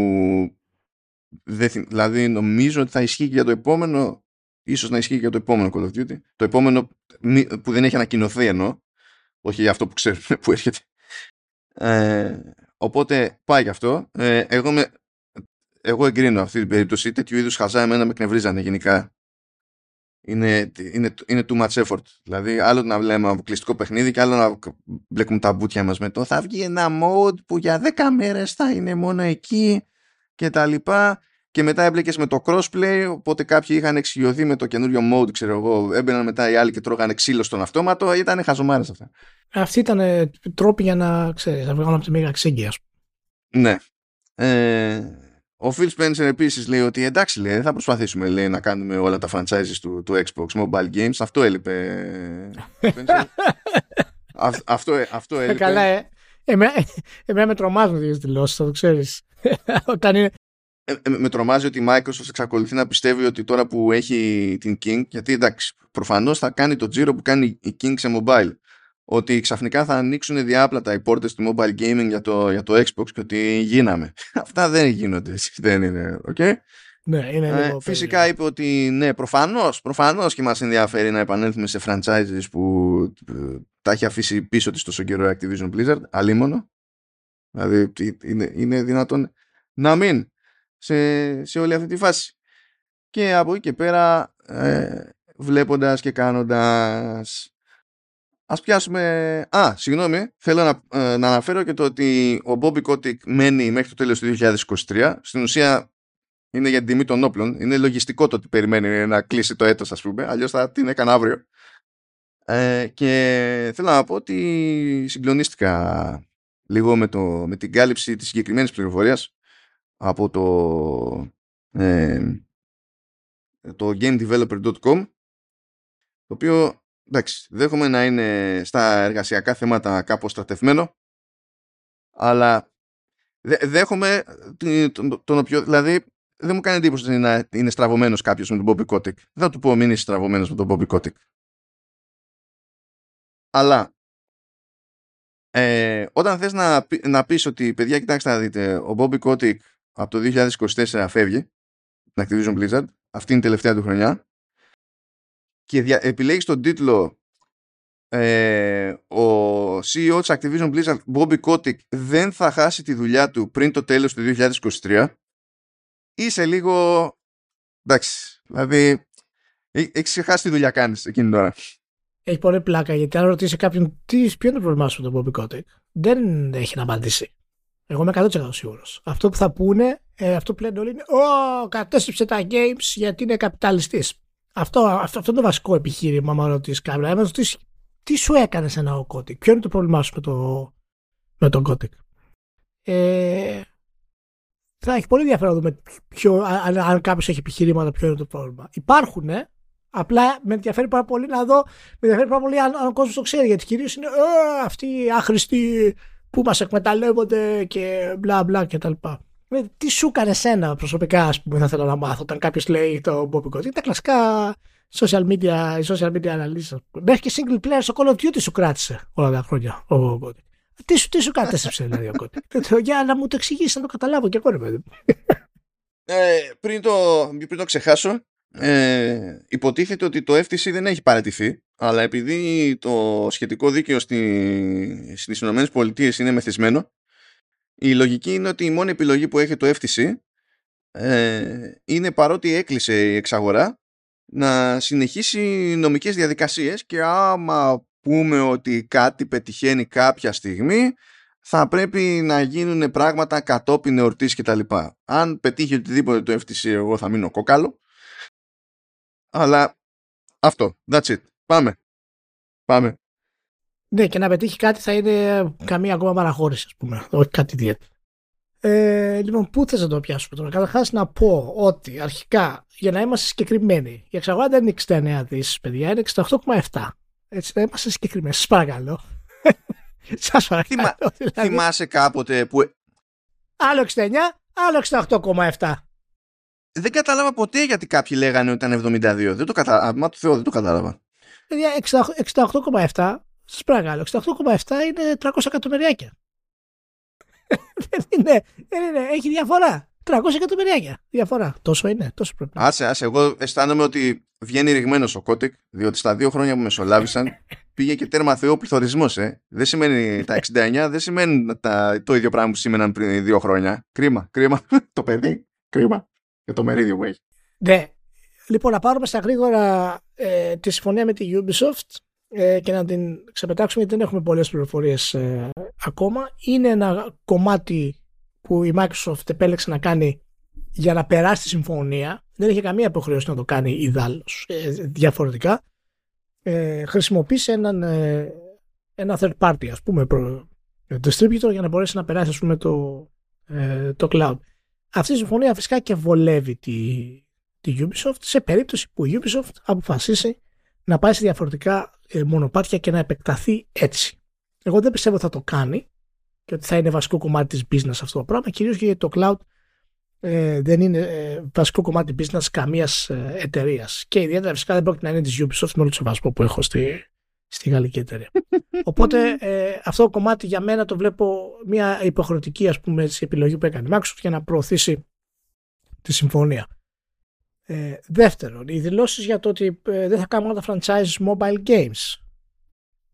Speaker 1: δεν, δηλαδή νομίζω ότι θα ισχύει και για το επόμενο ίσως να ισχύει και για το επόμενο Call of Duty. Το επόμενο που δεν έχει ανακοινωθεί ενώ όχι για αυτό που ξέρουμε που έρχεται. Ε, οπότε πάει γι' αυτό. Ε, εγώ, με, εγώ εγκρίνω αυτή την περίπτωση. Τέτοιου είδους χαζά εμένα με κνευρίζανε γενικά. Είναι, είναι, είναι too much effort. Δηλαδή, άλλο να βλέπουμε αποκλειστικό παιχνίδι και άλλο να μπλέκουμε τα μπουτια μας με το θα βγει ένα mode που για 10 μέρες θα είναι μόνο εκεί και τα λοιπά. Και μετά έμπλεκες με το crossplay, οπότε κάποιοι είχαν εξοικειωθεί με το καινούριο mode, ξέρω εγώ. Έμπαιναν μετά οι άλλοι και τρώγανε ξύλο στον αυτόματο. Ήταν χαζομάρες αυτά.
Speaker 2: Αυτοί ήταν τρόποι για να ξέρεις, να βγάλουν από τη μέγα ξύγκη,
Speaker 1: Ναι. Ε, ο Phil Spencer επίσης λέει ότι εντάξει λέει, θα προσπαθήσουμε λέει, να κάνουμε όλα τα franchises του, του Xbox Mobile Games. Αυτό έλειπε. Α, αυτό, αυτό έλειπε.
Speaker 2: Καλά, ε. Εμένα, εμένα με τρομάζουν δύο δηλώσεις, θα το ξέρεις. Όταν είναι.
Speaker 1: Ε, ε, με τρομάζει ότι η Microsoft εξακολουθεί να πιστεύει ότι τώρα που έχει την King, γιατί εντάξει, προφανώς θα κάνει το τζίρο που κάνει η King σε mobile ότι ξαφνικά θα ανοίξουν διάπλατα οι πόρτες του mobile gaming για το, για το Xbox και ότι γίναμε. Αυτά δεν γίνονται, δεν είναι, okay?
Speaker 2: Ναι, είναι ε,
Speaker 1: φυσικά είπε ότι ναι, προφανώς, προφανώς και μας ενδιαφέρει να επανέλθουμε σε franchises που ε, τα έχει αφήσει πίσω της τόσο καιρό Activision Blizzard, αλίμονο. Δηλαδή είναι, είναι δυνατόν να μην σε, σε όλη αυτή τη φάση. Και από εκεί και πέρα ε, βλέποντας και κάνοντας Ας πιάσουμε... Α, συγγνώμη, θέλω να, ε, να αναφέρω και το ότι ο Bobby Kotick μένει μέχρι το τέλος του 2023. Στην ουσία είναι για την τιμή των όπλων. Είναι λογιστικό το ότι περιμένει να κλείσει το έτος, ας πούμε. Αλλιώς θα την έκανε αύριο. Ε, και θέλω να πω ότι συγκλονίστηκα λίγο με, το, με την κάλυψη της συγκεκριμένης πληροφορίας από το, ε, το gamedeveloper.com το οποίο εντάξει, δέχομαι να είναι στα εργασιακά θέματα κάπως στρατευμένο, αλλά δέχομαι τον, τον οποίο, δηλαδή δεν μου κάνει εντύπωση να είναι στραβωμένος κάποιος με τον Bobby Kotick. Δεν θα του πω μην είσαι στραβωμένος με τον Bobby Kotick. Αλλά ε, όταν θες να, να πεις ότι παιδιά κοιτάξτε να δείτε ο Bobby Kotick από το 2024 φεύγει την Activision Blizzard αυτή είναι η τελευταία του χρονιά. Και δια, επιλέγεις τον τίτλο ε, ο CEO της Activision Blizzard Bobby Kotick δεν θα χάσει τη δουλειά του πριν το τέλος του 2023 είσαι λίγο εντάξει δηλαδή έχεις ξεχάσει τη δουλειά κάνεις εκείνη την ώρα.
Speaker 2: Έχει πολύ πλάκα γιατί αν ρωτήσει κάποιον τι, ποιο είναι το πρόβλημά σου με τον Bobby Kotick δεν έχει να απαντήσει εγώ είμαι 100% σίγουρος αυτό που θα πούνε ε, αυτό που λένε όλοι είναι «Ω, κατέστρεψε τα games γιατί είναι καπιταλιστής» Αυτό, αυτό, αυτό είναι το βασικό επιχείρημα, μα ρωτήσεις κάποιο. τι, τι σου έκανε ένα ο Κώτικ, ποιο είναι το πρόβλημά σου με, το, με τον Κώτικ. Ε, θα έχει πολύ ενδιαφέρον να δούμε ποιο, αν, αν κάποιος έχει επιχειρήματα, ποιο είναι το πρόβλημα. Υπάρχουν, ε, Απλά με ενδιαφέρει πάρα πολύ να δω, με ενδιαφέρει πάρα πολύ αν, αν ο κόσμος το ξέρει. Γιατί κυρίως είναι ε, αυτοί οι άχρηστοι που μας εκμεταλλεύονται και μπλα μπλα κτλ. Ε, τι σου έκανε εσένα προσωπικά, ας πούμε, θα ήθελα να μάθω όταν κάποιος λέει το Bobby Kotick. Τα κλασικά social media, social media analysis. Μέχρι και single player στο Call of Duty σου κράτησε όλα τα χρόνια ο Kotick. Τι σου, τι σου κράτησε δηλαδή ο Kotick. Για να μου το εξηγήσεις, να το καταλάβω και εγώ, ρε παιδί.
Speaker 1: Ε, πριν, το, πριν το ξεχάσω, ε, υποτίθεται ότι το FTC δεν έχει παρατηθεί, αλλά επειδή το σχετικό δίκαιο στη, στις ΗΠΑ είναι μεθυσμένο, η λογική είναι ότι η μόνη επιλογή που έχει το FTC ε, είναι παρότι έκλεισε η εξαγορά να συνεχίσει νομικές διαδικασίες και άμα πούμε ότι κάτι πετυχαίνει κάποια στιγμή θα πρέπει να γίνουν πράγματα κατόπιν εορτής κτλ. Αν πετύχει οτιδήποτε το FTC εγώ θα μείνω κόκαλο αλλά αυτό. That's it. Πάμε. Πάμε.
Speaker 2: Ναι, και να πετύχει κάτι θα είναι καμία ακόμα παραχώρηση, ας πούμε. Όχι κάτι ιδιαίτερο. Ε, λοιπόν, πού θες να το πιάσουμε τώρα; Καταρχάς να πω ότι αρχικά, για να είμαστε συγκεκριμένοι, η εξαγορά δεν είναι 69 δις, παιδιά, είναι 68,7. Έτσι, να είμαστε συγκεκριμένοι. Σας παρακαλώ. Σας παρακαλώ. Θυμά,
Speaker 1: δηλαδή. Θυμάσαι κάποτε που.
Speaker 2: Άλλο 69, άλλο 68,7
Speaker 1: δεν κατάλαβα ποτέ γιατί κάποιοι λέγανε ότι ήταν 72. Δεν το κατάλαβα. Μα το Θεό, δεν το κατάλαβα.
Speaker 2: Παιδιά, 68,7. Σας παρακαλώ, 68,7 είναι 300 εκατομμυριάκια. δεν, είναι, δεν είναι, έχει διαφορά. 300 εκατομμυριάκια. Διαφορά. Τόσο είναι, τόσο πρέπει.
Speaker 1: Άσε, άσε. Εγώ αισθάνομαι ότι βγαίνει ρηγμένος ο Κότικ, διότι στα δύο χρόνια που μεσολάβησαν πήγε και τέρμα θεό πληθωρισμός. Ε. Δεν σημαίνει τα 69, δεν σημαίνει τα, το ίδιο πράγμα που σήμαιναν πριν δύο χρόνια. Κρίμα, κρίμα. το παιδί, κρίμα για το μερίδιο που έχει.
Speaker 2: Ναι. Λοιπόν, να πάρουμε στα γρήγορα ε, τη συμφωνία με τη Ubisoft ε, και να την ξεπετάξουμε γιατί δεν έχουμε πολλές πληροφορίες ε, ακόμα. Είναι ένα κομμάτι που η Microsoft επέλεξε να κάνει για να περάσει τη συμφωνία. Δεν είχε καμία υποχρέωση να το κάνει ιδάλλως ε, διαφορετικά. Ε, χρησιμοποίησε έναν, ε, ένα third party, ας πούμε, προ, distributor για να μπορέσει να περάσει, ας πούμε, το, ε, το cloud. Αυτή η συμφωνία φυσικά και βολεύει τη, τη Ubisoft σε περίπτωση που η Ubisoft αποφασίσει να πάει σε διαφορετικά ε, μονοπάτια και να επεκταθεί έτσι. Εγώ δεν πιστεύω θα το κάνει και ότι θα είναι βασικό κομμάτι της business αυτό το πράγμα, κυρίως γιατί το cloud ε, δεν είναι ε, βασικό κομμάτι business καμίας ε, εταιρείας. Και ιδιαίτερα φυσικά δεν πρόκειται να είναι της Ubisoft με όλο το σεβασμό που έχω στη, στη γαλλική εταιρεία. Οπότε ε, αυτό το κομμάτι για μένα το βλέπω μια υποχρεωτική ας πούμε επιλογή που έκανε η Microsoft για να προωθήσει τη συμφωνία. Ε, δεύτερον, οι δηλώσεις για το ότι ε, δεν θα κάνουμε τα franchise mobile games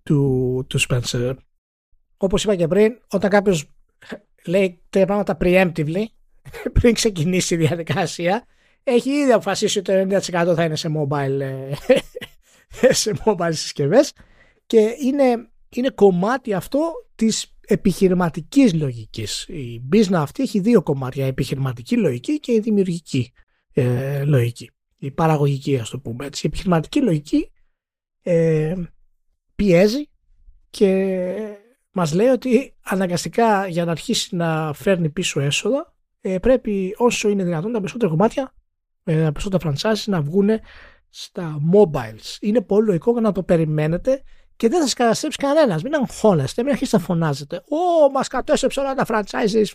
Speaker 2: του, του Spencer. Όπως είπα και πριν, όταν κάποιος λέει τέτοια πράγματα preemptively, πριν ξεκινήσει η διαδικασία, έχει ήδη αποφασίσει ότι το 90% θα είναι σε mobile, ε, σε mobile συσκευές και είναι, είναι κομμάτι αυτό της επιχειρηματικής λογικής. Η business αυτή έχει δύο κομμάτια, η επιχειρηματική λογική και η δημιουργική ε, λογική. Η παραγωγική ας το πούμε έτσι. Η επιχειρηματική λογική ε, πιέζει και μας λέει ότι αναγκαστικά για να αρχίσει να φέρνει πίσω έσοδα ε, πρέπει όσο είναι δυνατόν τα περισσότερα κομμάτια, ε, τα περισσότερα franchises να βγουν στα mobiles. Είναι πολύ λογικό να το περιμένετε και δεν θα σας καταστρέψει κανένας. Μην αγχώνεστε, μην αρχίσετε να φωνάζετε. Ω, μας κατέστρεψε όλα τα franchises.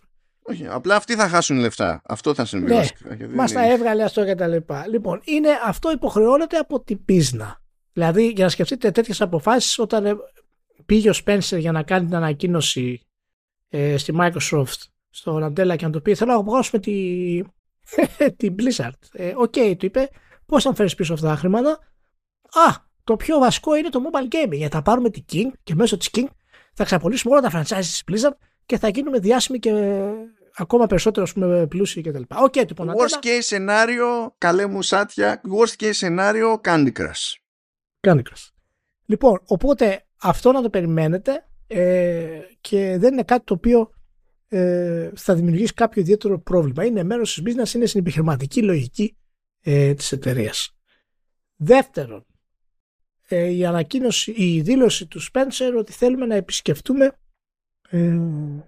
Speaker 1: Όχι, απλά αυτοί θα χάσουν λεφτά. Αυτό θα συμβεί.
Speaker 2: Ναι, μας τα έβγαλε αυτό και τα λοιπά. Λοιπόν, είναι, αυτό υποχρεώνεται από την πίσνα. Δηλαδή, για να σκεφτείτε τέτοιες αποφάσεις, όταν ε, πήγε ο Spencer για να κάνει την ανακοίνωση ε, στη Microsoft στον Ναντέλα και να του πει: Θέλω να αγοράσουμε τη, την Blizzard. Ε, οκ, ε, okay, του είπε: Πώς θα φέρεις πίσω αυτά τα χρήματα; Α, το πιο βασικό είναι το mobile gaming. Γιατί θα πάρουμε τη King και μέσω της King θα ξαπολύσουμε όλα τα franchises της Blizzard και θα γίνουμε διάσημοι και ακόμα περισσότερο ας πούμε, πλούσιοι κτλ. Okay, λοιπόν,
Speaker 1: worst case σενάριο, καλέ μου Σάτια, worst case σενάριο, Candy Crush.
Speaker 2: Candy Crush. Λοιπόν, οπότε αυτό να το περιμένετε ε, και δεν είναι κάτι το οποίο ε, θα δημιουργήσει κάποιο ιδιαίτερο πρόβλημα. Είναι μέρος της business, είναι στην επιχειρηματική λογική ε, της εταιρείας. Δεύτερον, ε, η ανακοίνωση, η δήλωση του Spencer ότι θέλουμε να επισκεφτούμε ε,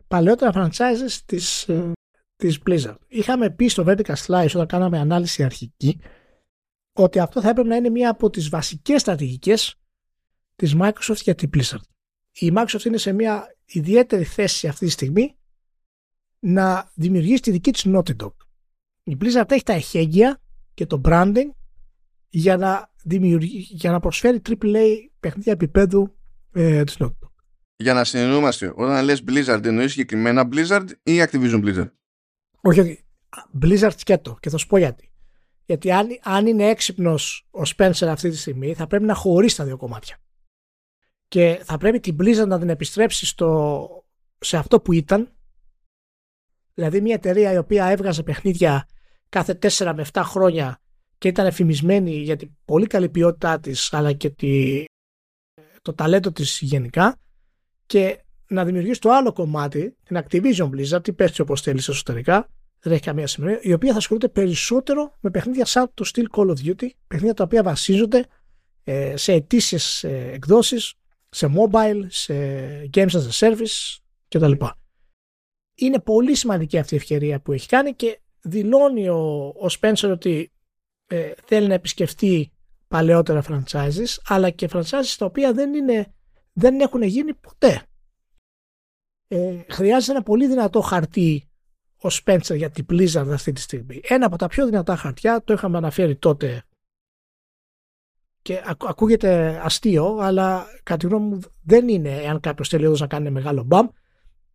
Speaker 2: παλαιότερα franchises της, ε, της Blizzard. Είχαμε πει στο Vertical Slice όταν κάναμε ανάλυση αρχική ότι αυτό θα έπρεπε να είναι μία από τις βασικές στρατηγικές της Microsoft για την Blizzard. Η Microsoft είναι σε μία ιδιαίτερη θέση αυτή τη στιγμή να δημιουργήσει τη δική της Naughty Dog. Η Blizzard έχει τα εχέγγυα και το branding για να, για να προσφέρει AAA παιχνίδια επίπεδου ε, της Naughty Dog.
Speaker 1: Για να συνεννοούμαστε, όταν λες Blizzard εννοείς συγκεκριμένα Blizzard ή Activision Blizzard;
Speaker 2: Όχι, όχι. Blizzard σκέτο και θα σου πω γιατί. Γιατί αν, αν είναι έξυπνος ο Spencer αυτή τη στιγμή, θα πρέπει να χωρίσει τα δύο κομμάτια. Και θα πρέπει την Blizzard να την επιστρέψει στο, σε αυτό που ήταν. Δηλαδή μια εταιρεία η οποία έβγαζε παιχνίδια κάθε 4 με 7 χρόνια και ήταν εφημισμένη για την πολύ καλή ποιότητά της αλλά και τη, το ταλέντο της γενικά και να δημιουργήσει το άλλο κομμάτι, την Activision Blizzard, τι πέφτει όπως θέλεις εσωτερικά, δεν έχει καμία σημασία, η οποία θα ασχολείται περισσότερο με παιχνίδια σαν το στυλ Call of Duty, παιχνίδια τα οποία βασίζονται ε, σε ετήσιες ε, εκδόσεις, σε mobile, σε games as a service κτλ. Είναι πολύ σημαντική αυτή η ευκαιρία που έχει κάνει και δηλώνει ο, ο Spencer ότι ε, θέλει να επισκεφτεί παλαιότερα franchises αλλά και franchises τα οποία δεν, είναι, δεν έχουν γίνει ποτέ. Ε, χρειάζεται ένα πολύ δυνατό χαρτί ο Spencer για την Blizzard αυτή τη στιγμή. Ένα από τα πιο δυνατά χαρτιά, το είχαμε αναφέρει τότε και ακούγεται αστείο, αλλά κατά τη γνώμη μου δεν είναι εάν κάποιος θέλει να κάνει μεγάλο μπαμ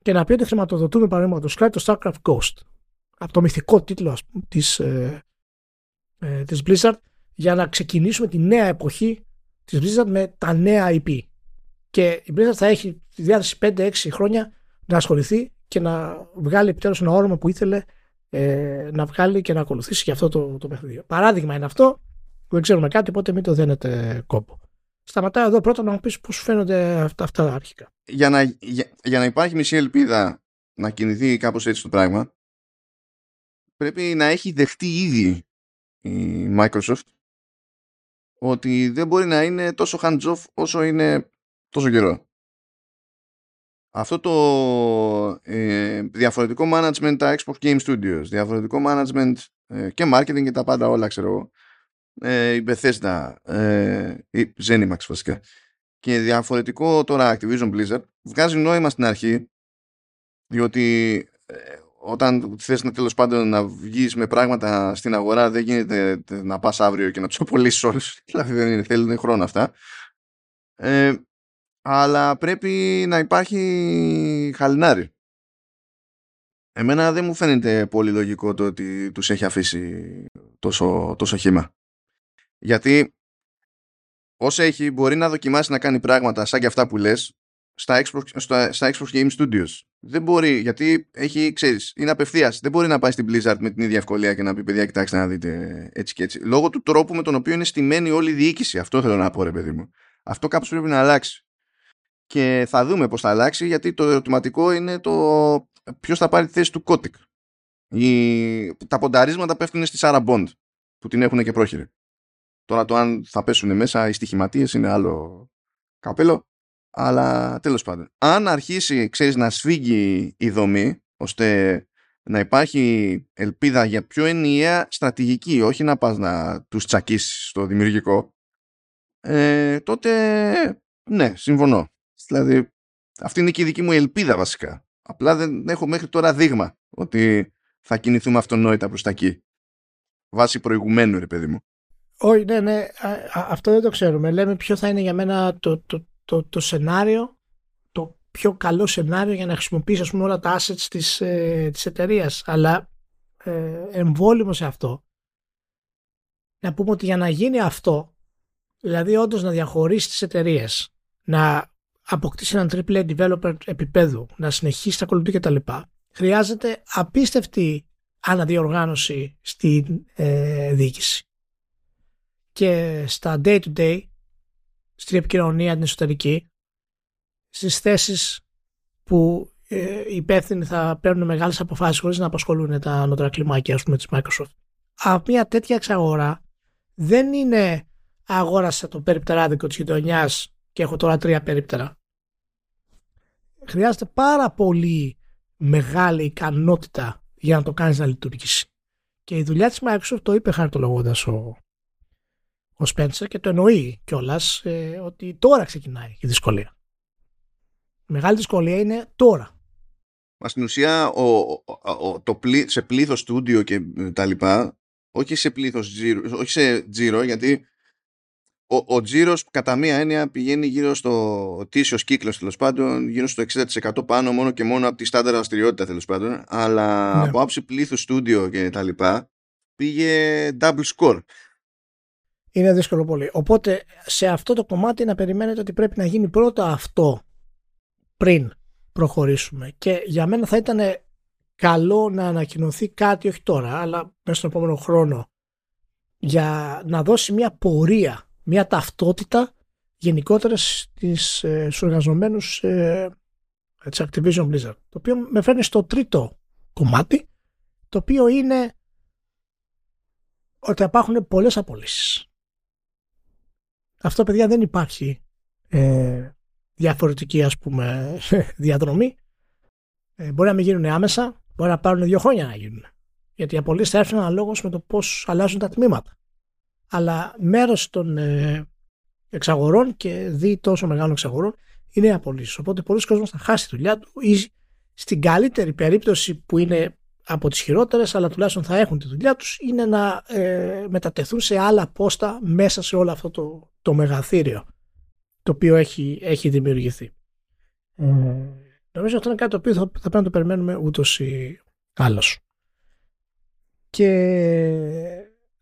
Speaker 2: και να πει ότι χρηματοδοτούμε παραδείγματος χάρη το StarCraft Ghost από το μυθικό τίτλο της, ε, ε, της Blizzard για να ξεκινήσουμε τη νέα εποχή της Blizzard με τα νέα IP. Και η Blizzard θα έχει τη διάθεση 5-6 χρόνια να ασχοληθεί και να βγάλει επιτέλους ένα όρομα που ήθελε ε, να βγάλει και να ακολουθήσει για αυτό το, το παιχνίδι. Παράδειγμα είναι αυτό, δεν ξέρουμε κάτι, οπότε μην το δένετε κόπο. Σταματάω εδώ πρώτα να μου πεις πώς φαίνονται αυτά, αυτά αρχικά.
Speaker 1: Για να, για, για να υπάρχει μισή ελπίδα να κινηθεί κάπως έτσι το πράγμα, πρέπει να έχει δεχτεί ήδη η Microsoft ότι δεν μπορεί να είναι τόσο hands-off όσο είναι τόσο καιρό. Αυτό το ε, διαφορετικό management τα Xbox Game Studios, διαφορετικό management ε, και marketing και τα πάντα όλα ξέρω εγώ, ε, η Bethesda, ε, η Zenimax βασικά και διαφορετικό τώρα Activision Blizzard βγάζει νόημα στην αρχή διότι ε, όταν θες να τέλος πάντων να βγεις με πράγματα στην αγορά δεν γίνεται να πας αύριο και να τους απολύσεις όλους. Δηλαδή δεν είναι, θέλουν χρόνο αυτά. Ε, αλλά πρέπει να υπάρχει χαλινάρι. Εμένα δεν μου φαίνεται πολύ λογικό το ότι τους έχει αφήσει τόσο, τόσο χήμα γιατί όσο έχει μπορεί να δοκιμάσει να κάνει πράγματα σαν και αυτά που λες στα Xbox, στα, στα Xbox Game Studios. Δεν μπορεί, γιατί έχει, ξέρεις, είναι απευθείας. Δεν μπορεί να πάει στην Blizzard με την ίδια ευκολία και να πει: Παιδιά, κοιτάξτε να δείτε έτσι και έτσι. Λόγω του τρόπου με τον οποίο είναι στημένη όλη η διοίκηση. Αυτό θέλω να πω, ρε παιδί μου. Αυτό κάπως πρέπει να αλλάξει. Και θα δούμε πώς θα αλλάξει, γιατί το ερωτηματικό είναι το ποιος θα πάρει τη θέση του Kotick. Η... Τα πονταρίσματα πέφτουν στη Sarah Bond, που την έχουν και πρόχειρη. Τώρα το αν θα πέσουν μέσα οι στοιχηματίες είναι άλλο καπέλο. Αλλά τέλος πάντων. Αν αρχίσει, ξέρεις, να σφίγγει η δομή, ώστε να υπάρχει ελπίδα για πιο ενιαία στρατηγική, όχι να πας να τους τσακίσεις στο δημιουργικό, ε, τότε ναι, συμφωνώ. Δηλαδή, αυτή είναι και η δική μου ελπίδα βασικά. Απλά δεν έχω μέχρι τώρα δείγμα ότι θα κινηθούμε αυτονόητα προς τα εκεί. Βάσει προηγουμένου, ρε παιδί μου.
Speaker 2: Όχι, ναι, ναι, αυτό δεν το ξέρουμε. Λέμε ποιο θα είναι για μένα το, το, το, το σενάριο, το πιο καλό σενάριο για να χρησιμοποιήσει ας πούμε, όλα τα assets της, ε, της εταιρείας. Αλλά ε, εμβόλυμο σε αυτό, να πούμε ότι για να γίνει αυτό, δηλαδή όντως να διαχωρίσεις τις εταιρείες, να αποκτήσεις έναν AAA developer επίπεδου, να συνεχίσεις τα κολλητή κτλ. Χρειάζεται απίστευτη αναδιοργάνωση στην ε, διοίκηση. Και στα day to day στην επικοινωνία την εσωτερική, στις θέσεις που ε, οι υπεύθυνοι θα παίρνουν μεγάλες αποφάσεις χωρίς να απασχολούν τα ανώτερα κλιμάκια ας πούμε, της Microsoft. Από μια τέτοια εξαγορά δεν είναι αγόρασα το περιπτεράδικο της γειτονιάς και έχω τώρα τρία περίπτερα. Χρειάζεται πάρα πολύ μεγάλη ικανότητα για να το κάνεις να λειτουργήσει. Και η δουλειά της Microsoft το είπε χαρτολογώντας ο, ο Spencer και το εννοεί κιόλας ε, ότι τώρα ξεκινάει η δυσκολία. Η μεγάλη δυσκολία είναι τώρα.
Speaker 1: Μα στην ουσία ο, ο, το πλή, σε πλήθος στούντιο και τα λοιπά, όχι σε πλήθος τζίρο, όχι σε τζίρο, γιατί ο, ο τζίρος κατά μία έννοια πηγαίνει γύρω στο τίσιος κύκλος τέλος πάντων, γύρω στο 60% πάνω μόνο και μόνο από τη στάνταρ δραστηριότητα τέλος πάντων. Αλλά ναι. από άψη πλήθους στούντιο και τα λοιπά πήγε double score.
Speaker 2: Είναι δύσκολο πολύ. Οπότε σε αυτό το κομμάτι να περιμένετε ότι πρέπει να γίνει πρώτα αυτό πριν προχωρήσουμε. Και για μένα θα ήταν καλό να ανακοινωθεί κάτι, όχι τώρα, αλλά μέσα στον επόμενο χρόνο, για να δώσει μια πορεία μια ταυτότητα γενικότερα στις, ε, στους εργαζομένους ε, της Activision Blizzard. Το οποίο με φέρνει στο τρίτο κομμάτι, το οποίο είναι ότι υπάρχουν πολλές απολύσεις. Αυτό, παιδιά, δεν υπάρχει ε, διαφορετική, ας πούμε, διαδρομή. Ε, μπορεί να μην γίνουν άμεσα, μπορεί να πάρουν δύο χρόνια να γίνουν. Γιατί οι απολύσεις θα έρθουν αναλόγως με το πώς αλλάζουν τα τμήματα αλλά μέρος των ε, εξαγορών και δι τόσο μεγάλων εξαγορών είναι οι απολύσεις. Οπότε πολλοί κόσμος θα χάσει τη δουλειά του ή στην καλύτερη περίπτωση που είναι από τις χειρότερες αλλά τουλάχιστον θα έχουν τη δουλειά τους είναι να ε, μετατεθούν σε άλλα πόστα μέσα σε όλο αυτό το, το μεγαθύριο το οποίο έχει, έχει δημιουργηθεί. Ε, νομίζω αυτό είναι κάτι το οποίο θα, θα πρέπει να το περιμένουμε ούτως ή άλλως. Και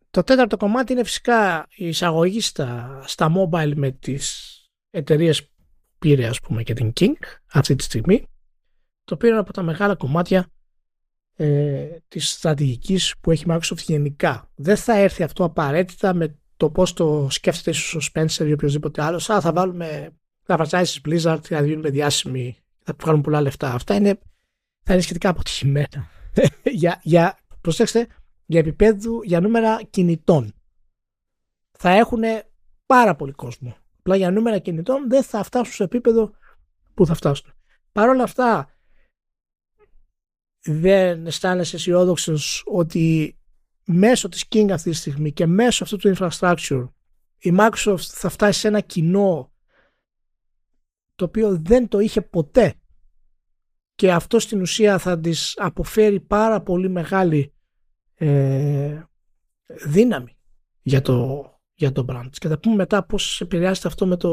Speaker 2: το τέταρτο κομμάτι είναι φυσικά η εισαγωγή στα, στα mobile με τις εταιρείες που πήρε ας πούμε και την King αυτή τη στιγμή το οποίο είναι από τα μεγάλα κομμάτια ε, της στρατηγικής που έχει Microsoft γενικά. Δεν θα έρθει αυτό απαραίτητα με το πώς το σκέφτεται ίσως ο Spencer ή οποιοδήποτε άλλος. Α, θα βάλουμε τα franchises Blizzard, θα γίνουμε διάσημοι, θα βγάλουν πολλά λεφτά. Αυτά είναι, θα είναι σχετικά αποτυχημένα. για, για, προσέξτε, για επίπεδου, για νούμερα κινητών. Θα έχουν πάρα πολύ κόσμο. Απλά για νούμερα κινητών δεν θα φτάσουν σε επίπεδο που θα φτάσουν. Παρ' όλα αυτά δεν αισθάνεσαι αισιόδοξο ότι μέσω της King αυτή τη στιγμή και μέσω αυτού του infrastructure η Microsoft θα φτάσει σε ένα κοινό το οποίο δεν το είχε ποτέ και αυτό στην ουσία θα της αποφέρει πάρα πολύ μεγάλη ε, δύναμη για το, για το brand. Και θα πούμε μετά πώς επηρεάζεται αυτό με, το,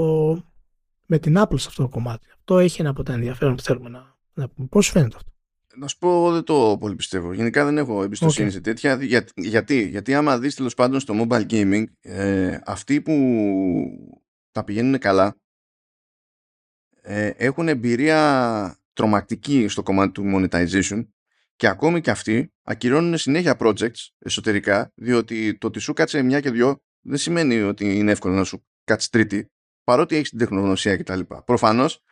Speaker 2: με την Apple σε αυτό το κομμάτι. Αυτό έχει ένα από τα ενδιαφέρον που θέλουμε να, να πούμε. Πώς φαίνεται αυτό;
Speaker 1: Να σου πω, δεν το πολύ πιστεύω. Γενικά δεν έχω εμπιστοσύνη okay. σε τέτοια. Για, γιατί, γιατί άμα δεις τέλος πάντων στο mobile gaming, ε, αυτοί που τα πηγαίνουν καλά ε, έχουν εμπειρία τρομακτική στο κομμάτι του monetization και ακόμη και αυτοί ακυρώνουν συνέχεια projects εσωτερικά, διότι το ότι σου κάτσε μια και δυο δεν σημαίνει ότι είναι εύκολο να σου κάτσεις τρίτη, παρότι έχεις την τεχνογνωσία κτλ. Προφανώς,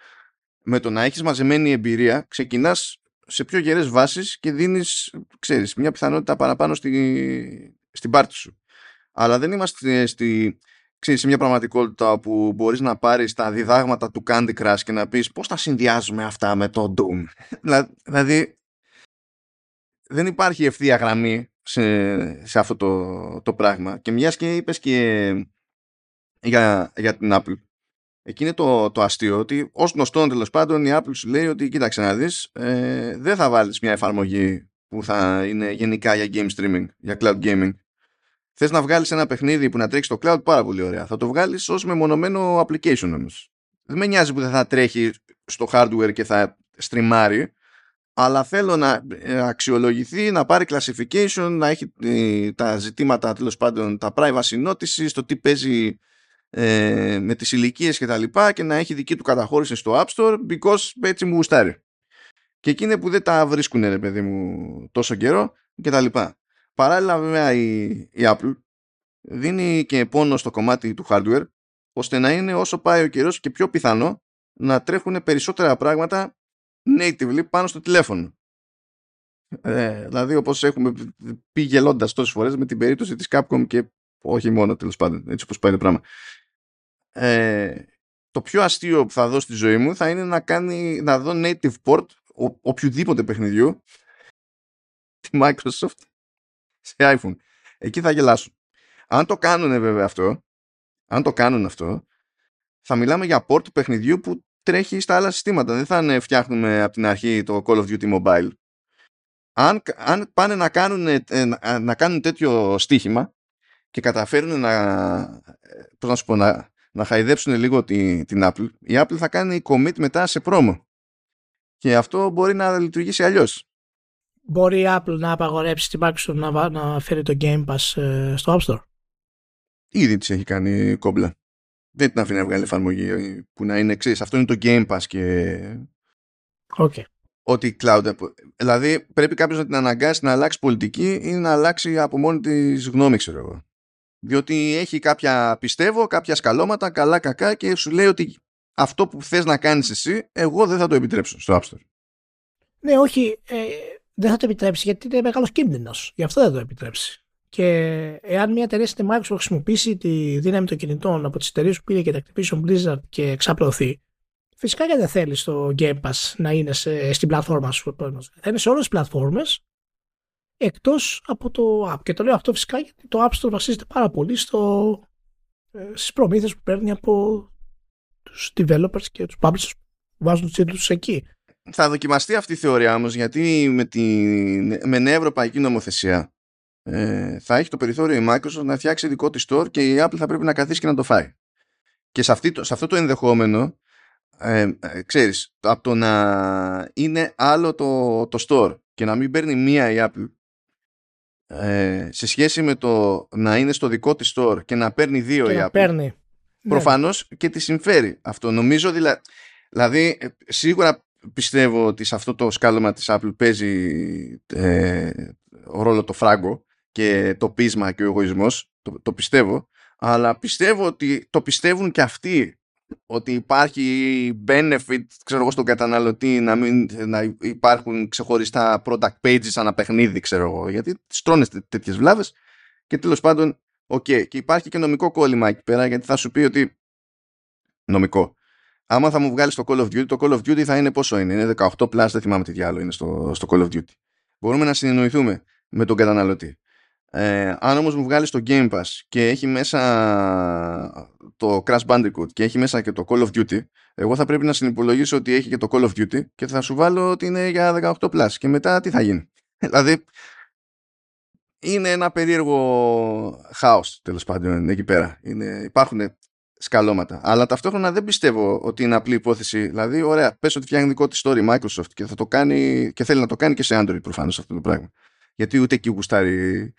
Speaker 1: με το να έχεις μαζεμένη εμπειρία, ξεκινάς σε πιο γερές βάσεις και δίνεις, ξέρεις, μια πιθανότητα παραπάνω στη, στην πάρτη σου. Αλλά δεν είμαστε στη, ξέρεις, σε μια πραγματικότητα που μπορείς να πάρεις τα διδάγματα του Candy Crush και να πεις πώς τα συνδυάζουμε αυτά με το Doom; δηλαδή δεν υπάρχει ευθεία γραμμή σε, σε αυτό το, το πράγμα. Και μιας και είπες και για, για την Apple. Εκεί είναι το, το αστείο ότι ως γνωστόν τέλος πάντων η Apple σου λέει ότι κοίταξε να δεις, ε, δεν θα βάλεις μια εφαρμογή που θα είναι γενικά για game streaming, για cloud gaming. Θες να βγάλεις ένα παιχνίδι που να τρέξει στο cloud, πάρα πολύ ωραία. Θα το βγάλεις ως μεμονωμένο application όμως. Δεν με νοιάζει που δεν θα τρέχει στο hardware και θα στριμάρει, αλλά θέλω να ε, αξιολογηθεί, να πάρει classification, να έχει ε, τα ζητήματα τέλος πάντων, τα privacy notices, το τι παίζει ε, με τις ηλικίε και τα λοιπά και να έχει δική του καταχώρηση στο App Store because έτσι μου γουστάρει. Και εκείνη που δεν τα βρίσκουν ρε παιδί μου τόσο καιρό και τα λοιπά. Παράλληλα βέβαια η, η Apple δίνει και πόνο στο κομμάτι του hardware ώστε να είναι όσο πάει ο καιρός και πιο πιθανό να τρέχουν περισσότερα πράγματα natively πάνω στο τηλέφωνο. Ε, δηλαδή όπως έχουμε πει γελώντας τόσες φορές με την περίπτωση της Capcom και όχι μόνο τέλος πάντων, έτσι όπως πάει το πράγμα. Ε, το πιο αστείο που θα δω στη ζωή μου θα είναι να, κάνει, να δω native port ο, οποιοδήποτε παιχνιδιού τη Microsoft σε iPhone. Εκεί θα γελάσουν. Αν το κάνουν βέβαια αυτό, αν το κάνουν αυτό, θα μιλάμε για port παιχνιδιού που τρέχει στα άλλα συστήματα. Δεν θα είναι φτιάχνουμε από την αρχή το Call of Duty Mobile. Αν, αν πάνε να κάνουν, ε, να, κάνουν τέτοιο στοίχημα και καταφέρουν να, ε, πώς να, σου πω, να, να χαϊδέψουν λίγο την, την Apple, η Apple θα κάνει commit μετά σε promo. Και αυτό μπορεί να λειτουργήσει αλλιώς.
Speaker 2: Μπορεί η Apple να απαγορέψει την Microsoft να, να φέρει το Game Pass ε, στο App Store;
Speaker 1: Ήδη της έχει κάνει κόμπλα. Δεν την αφήνει να βγάλει εφαρμογή που να είναι εξή. Αυτό είναι το Game Pass και.
Speaker 2: Okay.
Speaker 1: Ότι cloud. Δηλαδή πρέπει κάποιος να την αναγκάσει να αλλάξει πολιτική ή να αλλάξει από μόνη της γνώμη, ξέρω εγώ. Διότι έχει κάποια, πιστεύω, κάποια σκαλώματα, καλά κακά και σου λέει ότι αυτό που θες να κάνεις εσύ, εγώ δεν θα το επιτρέψω στο App Store.
Speaker 2: Ναι, όχι, ε, δεν θα το επιτρέψει γιατί είναι μεγάλος κίνδυνος. Γι' αυτό δεν θα το επιτρέψει. Και εάν μια εταιρεία στην Microsoft χρησιμοποιήσει τη δύναμη των κινητών από τις εταιρείες που πήρε και τα Activision Blizzard και εξαπλωθεί, φυσικά και δεν θέλεις το Game Pass να είναι σε, στην πλατφόρμα σου. Θα είναι σε όλες τις πλατφόρμες εκτός από το app. Και το λέω αυτό φυσικά γιατί το App Store βασίζεται πάρα πολύ στο, ε, στις προμήθειες που παίρνει από τους developers και τους publishers που βάζουν τους τίτλους εκεί.
Speaker 1: Θα δοκιμαστεί αυτή η θεωρία όμως γιατί με, τη, με νέα ευρωπαϊκή νομοθεσία ε, θα έχει το περιθώριο η Microsoft να φτιάξει δικό της store και η Apple θα πρέπει να καθίσει και να το φάει. Και σε, αυτή, σε αυτό το ενδεχόμενο ε, ε, ξέρεις, από το να είναι άλλο το, το store και να μην παίρνει μία η Apple ε, σε σχέση με το να είναι στο δικό της store και να παίρνει δύο
Speaker 2: και
Speaker 1: η
Speaker 2: να
Speaker 1: Apple
Speaker 2: παίρνει.
Speaker 1: προφανώς και τη συμφέρει αυτό. Νομίζω δηλα, δηλαδή ε, σίγουρα πιστεύω ότι σε αυτό το σκάλωμα της Apple παίζει ε, ρόλο το φράγκο και το πείσμα και ο εγωισμός το, το πιστεύω. Αλλά πιστεύω ότι το πιστεύουν και αυτοί ότι υπάρχει benefit ξέρω εγώ στον καταναλωτή να, μην, να υπάρχουν ξεχωριστά product pages σαν παιχνίδι ξέρω εγώ. Γιατί στρώνες τέτοιες βλάβες. Και τέλος πάντων ok okay. και υπάρχει και νομικό κώλυμα εκεί πέρα γιατί θα σου πει ότι νομικό άμα θα μου βγάλεις το Call of Duty το Call of Duty θα είναι πόσο είναι; Είναι 18 plus δεν θυμάμαι τι διάολο είναι στο, στο Call of Duty. Μπορούμε να συνεννοηθούμε με τον καταναλωτή ε, αν όμως μου βγάλεις το Game Pass και έχει μέσα το Crash Bandicoot και έχει μέσα και το Call of Duty, εγώ θα πρέπει να συνυπολογίσω ότι έχει και το Call of Duty και θα σου βάλω ότι είναι για 18 plus και μετά τι θα γίνει. δηλαδή είναι ένα περίεργο χάος τέλος πάντων εκεί πέρα. Είναι, υπάρχουν σκαλώματα. Αλλά ταυτόχρονα δεν πιστεύω ότι είναι απλή υπόθεση. Δηλαδή, ωραία, πες ότι φτιάχνει δικό της story Microsoft και θα το κάνει και θέλει να το κάνει και σε Android προφανώς αυτό το πράγμα. Γιατί ούτε εκεί γουστάρει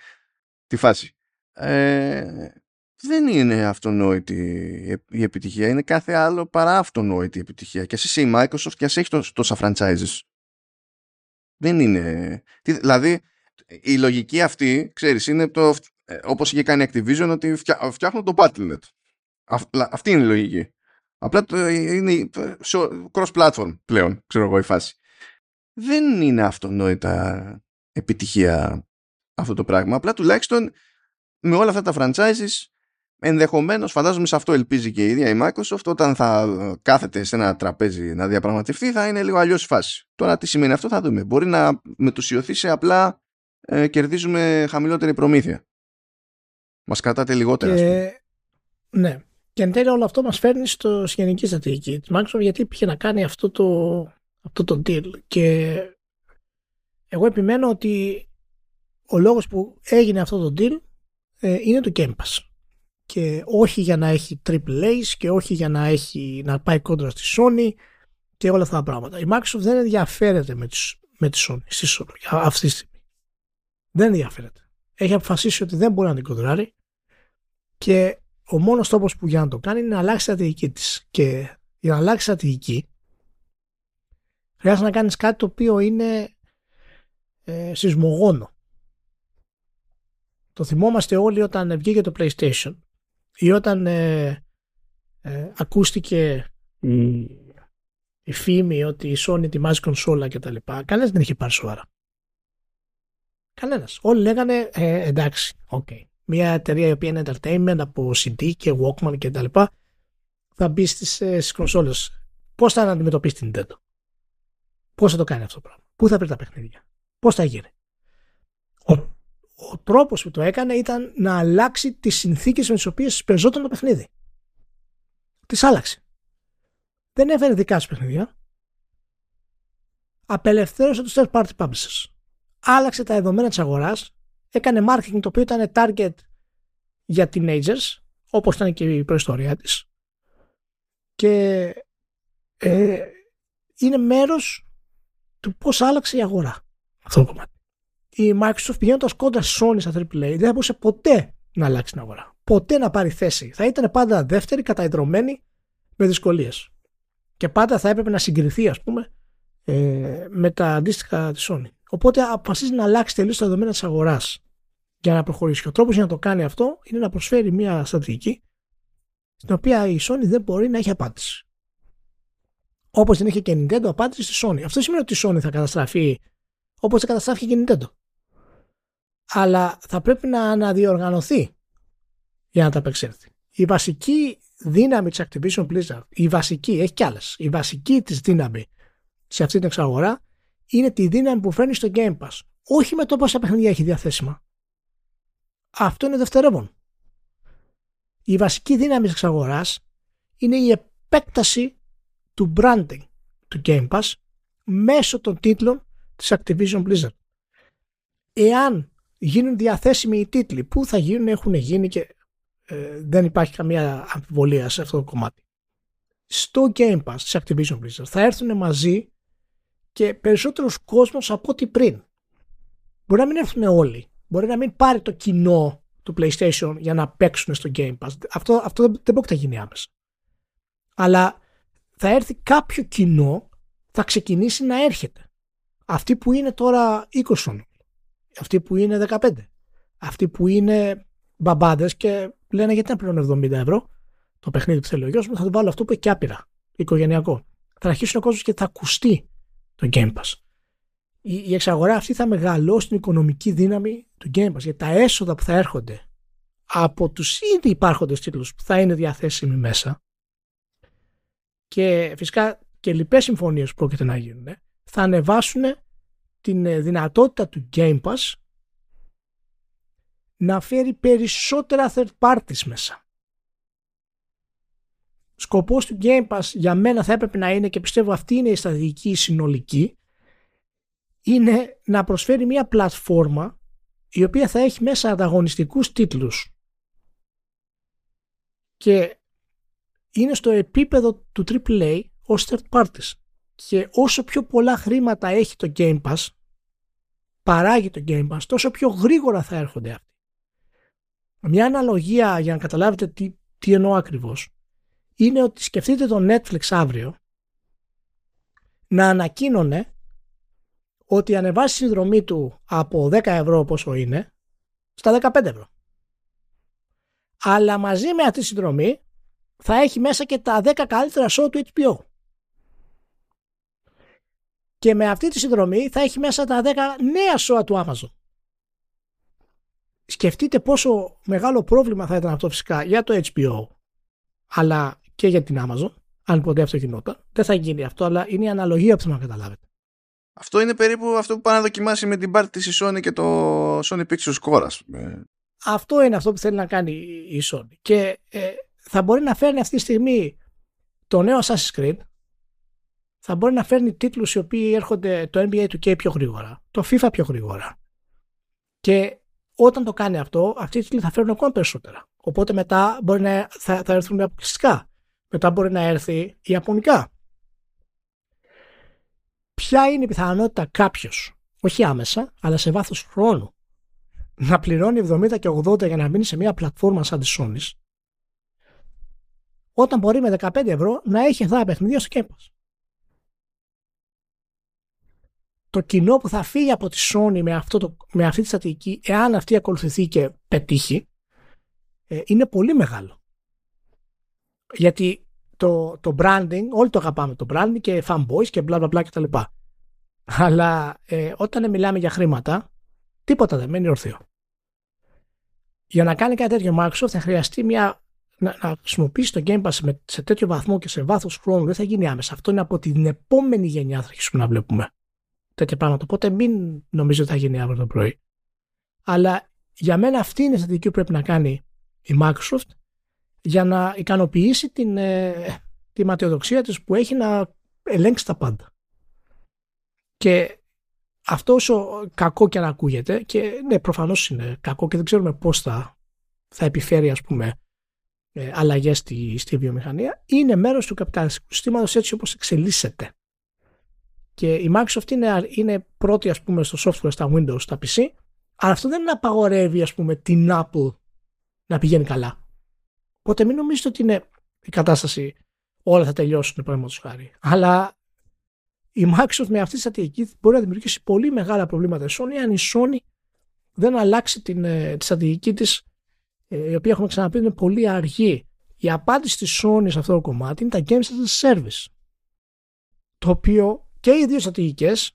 Speaker 1: τη φάση. Ε, δεν είναι αυτονόητη η επιτυχία. Είναι κάθε άλλο παρά αυτονόητη η επιτυχία. Και ας είσαι η Microsoft και ας έχεις τόσα franchises. Δεν είναι... Δηλαδή, η λογική αυτή, ξέρεις, είναι το, ε, όπως είχε κάνει Activision, ότι φτιάχνουν το Battle.net. Αυτή είναι η λογική. Απλά είναι cross-platform πλέον, ξέρω εγώ, η φάση. Δεν είναι αυτονόητα επιτυχία αυτό το πράγμα. Απλά τουλάχιστον με όλα αυτά τα franchises ενδεχομένως φαντάζομαι σε αυτό ελπίζει και η ίδια η Microsoft όταν θα κάθεται σε ένα τραπέζι να διαπραγματευτεί θα είναι λίγο αλλιώς η φάση. Τώρα τι σημαίνει αυτό θα δούμε. Μπορεί να μετουσιωθεί σε απλά ε, κερδίζουμε χαμηλότερη προμήθεια. Μας κρατάτε λιγότερα.
Speaker 2: Και... Ναι. Και εν τέλει όλο αυτό μας φέρνει στο γενική στρατηγική της Microsoft γιατί πήγε να κάνει αυτό το, αυτό το deal. Και εγώ επιμένω ότι ο λόγος που έγινε αυτό το deal ε, είναι το Game Pass. Και όχι για να έχει triple A's και όχι για να, έχει, να πάει κόντρα στη Sony και όλα αυτά τα πράγματα. Η Microsoft δεν ενδιαφέρεται με, τις, με τη Sony στη Sony, αυτή τη στιγμή. Δεν ενδιαφέρεται. Έχει αποφασίσει ότι δεν μπορεί να την κοντράρει και ο μόνος τρόπος που για να το κάνει είναι να αλλάξει στρατηγική της. Και για να αλλάξει στρατηγική χρειάζεται να κάνεις κάτι το οποίο είναι ε, σεισμογόνο. Το θυμόμαστε όλοι όταν βγήκε το PlayStation ή όταν ε, ε, ακούστηκε η, η φήμη ότι η Sony ετοιμάζει κονσόλα και τα λοιπά. δεν είχε πάρει σοβαρά. Κανένας. Όλοι λέγανε ε, εντάξει, ok. Okay. μια εταιρεία η οποία είναι entertainment από CD και Walkman και τα λοιπά, θα μπει στις, ε, στις κονσόλες. Πώς θα αντιμετωπίσει την Nintendo; Πώς θα το κάνει αυτό το πράγμα; Πού θα βρει τα παιχνίδια; Πώς θα γίνει; Ο, ο τρόπος που το έκανε ήταν να αλλάξει τις συνθήκες με τις οποίες παίζονταν το παιχνίδι. Τις άλλαξε. Δεν έφερε δικά σου παιχνίδια. Απελευθέρωσε τους third party publishers. Άλλαξε τα δεδομένα της αγοράς. Έκανε marketing το οποίο ήταν target για teenagers, όπως ήταν και η προϊστορία της. Και ε, είναι μέρος του πώς άλλαξε η αγορά αυτό το κομμάτι. Η Microsoft πηγαίνοντας κόντρα στη Sony στα AAA δεν θα μπορούσε ποτέ να αλλάξει την αγορά. Ποτέ να πάρει θέση. Θα ήταν πάντα δεύτερη, καταϊδρωμένη με δυσκολίες. Και πάντα θα έπρεπε να συγκριθεί, ας πούμε, ε, με τα αντίστοιχα της Sony. Οπότε αποφασίζει να αλλάξει τελείως τα δεδομένα της αγοράς για να προχωρήσει. Και ο τρόπος για να το κάνει αυτό είναι να προσφέρει μια στρατηγική στην οποία η Sony δεν μπορεί να έχει απάντηση. Όπως δεν είχε και η Nintendo απάντηση στη Sony. Αυτό σημαίνει ότι η Sony θα καταστραφεί όπως δεν καταστράφηκε και η Nintendo. Αλλά θα πρέπει να αναδιοργανωθεί για να τα απεξέλθει. Η βασική δύναμη της Activision Blizzard, η βασική, έχει κι άλλες, η βασική της δύναμη σε αυτή την εξαγορά είναι τη δύναμη που φέρνει στο Game Pass. Όχι με το πόσα παιχνίδια έχει διαθέσιμα. Αυτό είναι δευτερεύον. Η βασική δύναμη της εξαγοράς είναι η επέκταση του branding του Game Pass μέσω των τίτλων της Activision Blizzard. Εάν γίνουν διαθέσιμοι οι τίτλοι, που θα γίνουν, έχουν γίνει και ε, δεν υπάρχει καμία αμφιβολία σε αυτό το κομμάτι. Στο Game Pass της Activision Blizzard θα έρθουν μαζί και περισσότερος κόσμος από ό,τι πριν. Μπορεί να μην έρθουν όλοι. Μπορεί να μην πάρει το κοινό του PlayStation για να παίξουν στο Game Pass. Αυτό, αυτό δεν, δεν μπορεί να γίνει άμεσα. Αλλά θα έρθει κάποιο κοινό, θα ξεκινήσει να έρχεται. Αυτοί που είναι τώρα 20 αυτοί που είναι 15, αυτοί που είναι μπαμπάδες και λένε γιατί να πληρώνω 70 ευρώ το παιχνίδι που θέλει ο γιος μου, θα το βάλω αυτό που έχει και άπειρα, οικογενειακό. Θα αρχίσουν ο κόσμος και θα ακουστεί το Game Pass. Η, η εξαγορά αυτή θα μεγαλώσει την οικονομική δύναμη του Game Pass, γιατί τα έσοδα που θα έρχονται από τους ήδη υπάρχοντες τίτλους που θα είναι διαθέσιμοι μέσα και φυσικά και λοιπές συμφωνίες που πρόκειται να γίνουν θα ανεβάσουν την ε, δυνατότητα του Game Pass να φέρει περισσότερα third parties μέσα. Σκοπός του Game Pass για μένα θα έπρεπε να είναι και πιστεύω αυτή είναι η στρατηγική συνολική είναι να προσφέρει μια πλατφόρμα η οποία θα έχει μέσα ανταγωνιστικούς τίτλους και είναι στο επίπεδο του AAA ως third parties και όσο πιο πολλά χρήματα έχει το Game Pass παράγει το Game Pass τόσο πιο γρήγορα θα έρχονται αυτοί. Μια αναλογία για να καταλάβετε τι, τι εννοώ ακριβώς είναι ότι σκεφτείτε το Netflix αύριο να ανακοίνωνε ότι ανεβάσει η συνδρομή του από 10 ευρώ πόσο είναι στα 15 ευρώ. Αλλά μαζί με αυτή τη συνδρομή θα έχει μέσα και τα 10 καλύτερα show του HBO. Και με αυτή τη συνδρομή θα έχει μέσα τα 10 νέα show του Amazon. Σκεφτείτε πόσο μεγάλο πρόβλημα θα ήταν αυτό φυσικά για το HBO αλλά και για την Amazon αν ποτέ αυτό γινόταν. Δεν θα γίνει αυτό, αλλά είναι η αναλογία που θέλω να καταλάβετε.
Speaker 1: Αυτό είναι περίπου αυτό που πάει να δοκιμάσει με την πάρτι της Sony και το Sony Pictures Core, ας πούμε.
Speaker 2: Αυτό είναι αυτό που θέλει να κάνει η Sony. Και ε, θα μπορεί να φέρνει αυτή τη στιγμή το νέο Assassin's Creed, θα μπορεί να φέρνει τίτλους οι οποίοι έρχονται το NBA του k πιο γρήγορα, το FIFA πιο γρήγορα. Και όταν το κάνει αυτό, αυτοί οι τίτλοι θα φέρουν ακόμα περισσότερα. Οπότε μετά μπορεί να, θα, θα έρθουν αποκλειστικά. Μετά μπορεί να έρθει η Ιαπωνικά. Ποια είναι η πιθανότητα κάποιος, όχι άμεσα, αλλά σε βάθος χρόνου, να πληρώνει 70 και 80 για να μείνει σε μια πλατφόρμα σαν της Sony, όταν μπορεί με 15 ευρώ να έχει αυτά τα παιχνίδια στο Game Το κοινό που θα φύγει από τη Sony με, αυτό το, με αυτή τη στρατηγική, εάν αυτή ακολουθηθεί και πετύχει, ε, είναι πολύ μεγάλο. Γιατί το, το branding, όλοι το αγαπάμε το branding και fanboys και bla bla bla κτλ. Αλλά ε, όταν μιλάμε για χρήματα, τίποτα δεν μένει ορθίο. για να κάνει κάτι τέτοιο Microsoft θα χρειαστεί μια, να, να χρησιμοποιήσει το Game Pass σε τέτοιο βαθμό και σε βάθος χρόνου δεν θα γίνει άμεσα. Αυτό είναι από την επόμενη γενιά θα αρχίσουμε να βλέπουμε τέτοια πράγματα. Οπότε μην νομίζω ότι θα γίνει αύριο το πρωί. Αλλά για μένα αυτή είναι η στρατηγική που πρέπει να κάνει η Microsoft για να ικανοποιήσει την, ε, τη ματιοδοξία της που έχει να ελέγξει τα πάντα. Και αυτό όσο κακό και αν ακούγεται και ναι προφανώς είναι κακό και δεν ξέρουμε πώς θα, θα επιφέρει ας πούμε ε, αλλαγές στη, στη βιομηχανία είναι μέρος του καπιταλιστικού συστήματος έτσι όπως εξελίσσεται. Και η Microsoft είναι, είναι πρώτη ας πούμε στο software στα Windows, στα PC αλλά αυτό δεν απαγορεύει ας πούμε την Apple να πηγαίνει καλά. Οπότε μην νομίζετε ότι είναι η κατάσταση όλα θα τελειώσουν παραδείγματος χάρη. Αλλά η Microsoft με αυτή τη στρατηγική μπορεί να δημιουργήσει πολύ μεγάλα προβλήματα Sony αν η Sony δεν αλλάξει την, ε, τη στρατηγική της ε, η οποία έχουμε ξαναπεί είναι πολύ αργή. Η απάντηση της Sony σε αυτό το κομμάτι είναι τα Games as a Service. Το οποίο και οι δύο στρατηγικές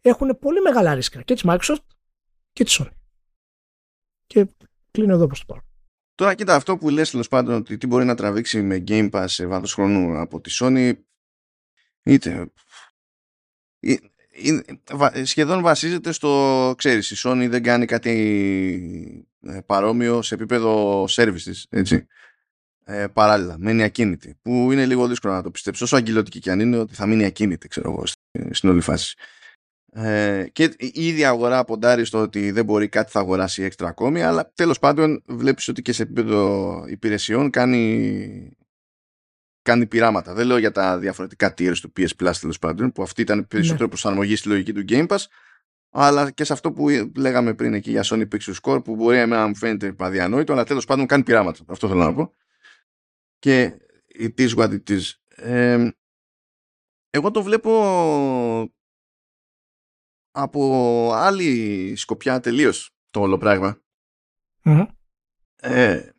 Speaker 2: έχουν πολύ μεγάλα ρίσκα και της Microsoft και της Sony. Και κλείνω εδώ προς το παρόν.
Speaker 1: Τώρα κοίτα αυτό που λες τέλος πάντων ότι τι μπορεί να τραβήξει με Game Pass σε βάθος χρόνου από τη Sony είτε σχεδόν βασίζεται στο ξέρεις η Sony δεν κάνει κάτι ε, παρόμοιο σε επίπεδο services έτσι ε, παράλληλα μένει ακίνητη που είναι λίγο δύσκολο να το πιστέψω όσο αγγελωτική και αν είναι ότι θα μείνει ακίνητη ξέρω εγώ στην όλη φάση ε, και η ίδια αγορά ποντάρει στο ότι δεν μπορεί κάτι θα αγοράσει έξτρα ακόμη αλλά τέλος πάντων βλέπεις ότι και σε επίπεδο υπηρεσιών κάνει κάνει πειράματα. Δεν λέω για τα διαφορετικά tiers του PS Plus τέλος πάντων, που αυτή ήταν περισσότερο ναι. προσαρμογή στη λογική του Game Pass, αλλά και σε αυτό που λέγαμε πριν εκεί για Sony Pixel Score, που μπορεί να μου φαίνεται παδιανόητο, αλλά τέλος πάντων κάνει πειράματα. Αυτό θέλω να πω. Και it is what it is. Ε, εγώ το βλέπω από άλλη σκοπιά τελείως το όλο πραγμα Ε,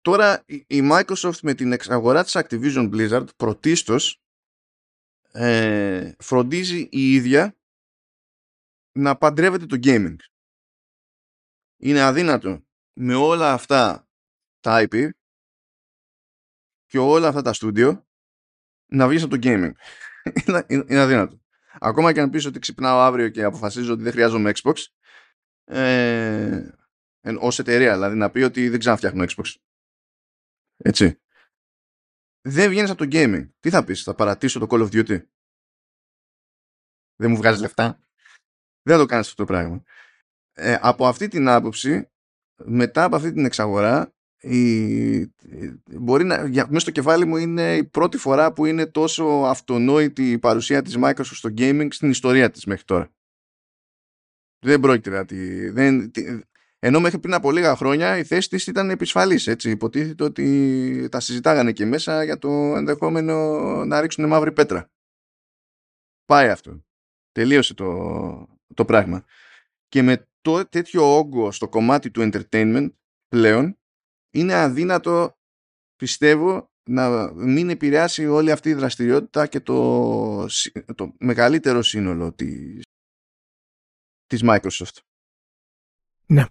Speaker 1: Τώρα η Microsoft με την εξαγορά της Activision Blizzard πρωτίστως ε, φροντίζει η ίδια να παντρεύεται το gaming. Είναι αδύνατο με όλα αυτά τα IP και όλα αυτά τα στούντιο να βγεις από το gaming. είναι, αδύνατο. Ακόμα και αν πεις ότι ξυπνάω αύριο και αποφασίζω ότι δεν χρειάζομαι Xbox ε, ως εταιρεία, δηλαδή να πει ότι δεν ξαναφτιάχνω Xbox. Έτσι. Δεν βγαίνεις από το gaming. Τι θα πεις, θα παρατήσω το Call of Duty; Δεν μου βγάζεις λεφτά; Δεν θα το κάνεις αυτό το πράγμα. Ε, από αυτή την άποψη, μετά από αυτή την εξαγορά, η, μπορεί να, για, μέσα στο κεφάλι μου είναι η πρώτη φορά που είναι τόσο αυτονόητη η παρουσία της Microsoft στο gaming στην ιστορία της μέχρι τώρα. Δεν πρόκειται να δεν, ενώ μέχρι πριν από λίγα χρόνια η θέση της ήταν επισφαλής. Έτσι. Υποτίθεται ότι τα συζητάγανε και μέσα για το ενδεχόμενο να ρίξουν μαύρη πέτρα. Πάει αυτό. Τελείωσε το, το πράγμα. Και με το τέτοιο όγκο στο κομμάτι του entertainment πλέον είναι αδύνατο πιστεύω να μην επηρεάσει όλη αυτή η δραστηριότητα και το, το μεγαλύτερο σύνολο της, της Microsoft.
Speaker 2: Ναι.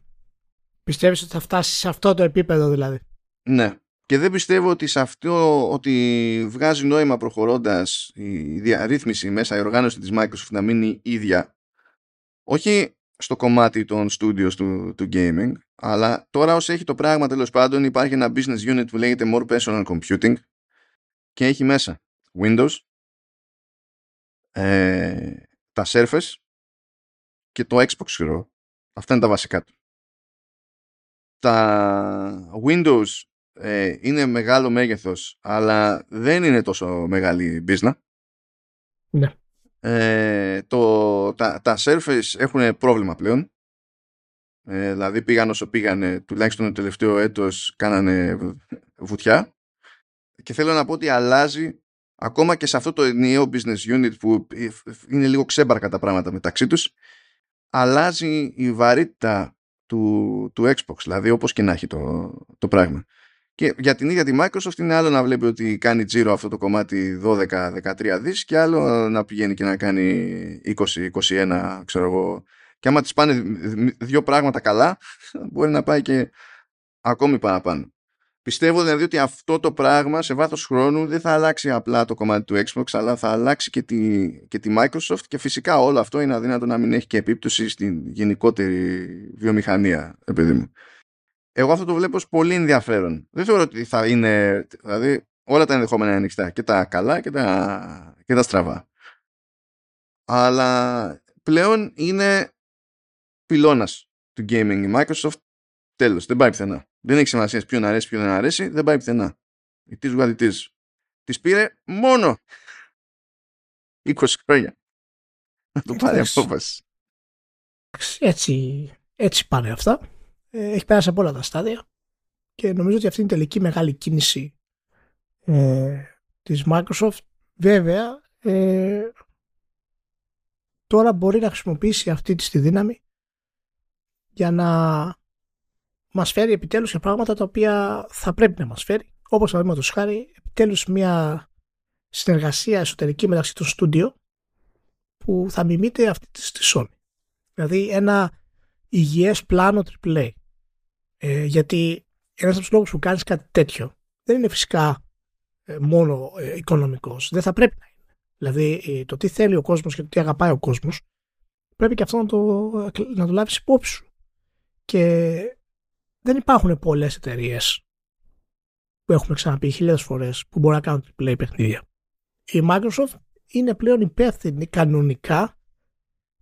Speaker 2: Πιστεύεις ότι θα φτάσει σε αυτό το επίπεδο δηλαδή;
Speaker 1: Ναι. Και δεν πιστεύω ότι σε αυτό ότι βγάζει νόημα προχωρώντας η διαρρύθμιση μέσα, η οργάνωση της Microsoft να μείνει ίδια. Όχι στο κομμάτι των studios του, του gaming, αλλά τώρα όσο έχει το πράγμα τέλος πάντων υπάρχει ένα business unit που λέγεται More Personal Computing και έχει μέσα Windows, ε, τα Surface και το Xbox Hero. Αυτά είναι τα βασικά του τα Windows ε, είναι μεγάλο μέγεθος αλλά δεν είναι τόσο μεγάλη business.
Speaker 2: Ναι.
Speaker 1: Ε, το, τα, τα Surface έχουν πρόβλημα πλέον. Ε, δηλαδή πήγαν όσο πήγανε, τουλάχιστον το τελευταίο έτος κάνανε βουτιά. Και θέλω να πω ότι αλλάζει ακόμα και σε αυτό το νέο business unit που είναι λίγο ξέμπαρκα τα πράγματα μεταξύ τους αλλάζει η βαρύτητα του, του Xbox, δηλαδή όπως και να έχει το, το πράγμα. Και για την ίδια τη Microsoft είναι άλλο να βλέπει ότι κάνει τζίρο αυτό το κομμάτι 12-13 δις και άλλο να πηγαίνει και να κάνει 20-21 ξέρω εγώ Και άμα τις πάνε δύο πράγματα καλά, μπορεί να πάει και ακόμη παραπάνω. Πιστεύω δηλαδή ότι αυτό το πράγμα σε βάθος χρόνου δεν θα αλλάξει απλά το κομμάτι του Xbox αλλά θα αλλάξει και τη, και τη Microsoft και φυσικά όλο αυτό είναι αδύνατο να μην έχει και επίπτωση στην γενικότερη βιομηχανία επειδή μου. Εγώ αυτό το βλέπω ως πολύ ενδιαφέρον. Δεν θεωρώ ότι θα είναι, δηλαδή όλα τα ενδεχόμενα είναι ανοιχτά και τα καλά και τα, και τα στραβά. Αλλά πλέον είναι πυλώνας του gaming η Microsoft τέλος, δεν πάει πουθενά. Δεν έχει σημασία ποιον αρέσει, ποιον δεν αρέσει, δεν πάει πουθενά. Η της what it Της πήρε μόνο 20 χρόνια. Να το πάρεις απόφαση.
Speaker 2: Έτσι, έτσι πάνε αυτά. Ε, έχει πέρασει από όλα τα στάδια και νομίζω ότι αυτή είναι η τελική μεγάλη κίνηση ε, της Microsoft. Βέβαια, ε, τώρα μπορεί να χρησιμοποιήσει αυτή τη δύναμη για να μας φέρει επιτέλους και πράγματα τα οποία θα πρέπει να μας φέρει. Όπως παραδείγματος χάρη, επιτέλους μια συνεργασία εσωτερική μεταξύ των στούντιο που θα μιμείται αυτή της στη Sony. Δηλαδή ένα υγιές πλάνο AAA. Ε, γιατί ένας από τους λόγους που κάνεις κάτι τέτοιο δεν είναι φυσικά ε, μόνο ε, οικονομικός. Δεν θα πρέπει να είναι. Δηλαδή ε, το τι θέλει ο κόσμος και το τι αγαπάει ο κόσμος πρέπει και αυτό να το, να το λάβεις υπόψη σου. Και δεν υπάρχουν πολλές εταιρείες που έχουμε ξαναπεί χιλιάδες φορές που μπορούν να κάνουν play παιχνίδια. Η Microsoft είναι πλέον υπεύθυνη κανονικά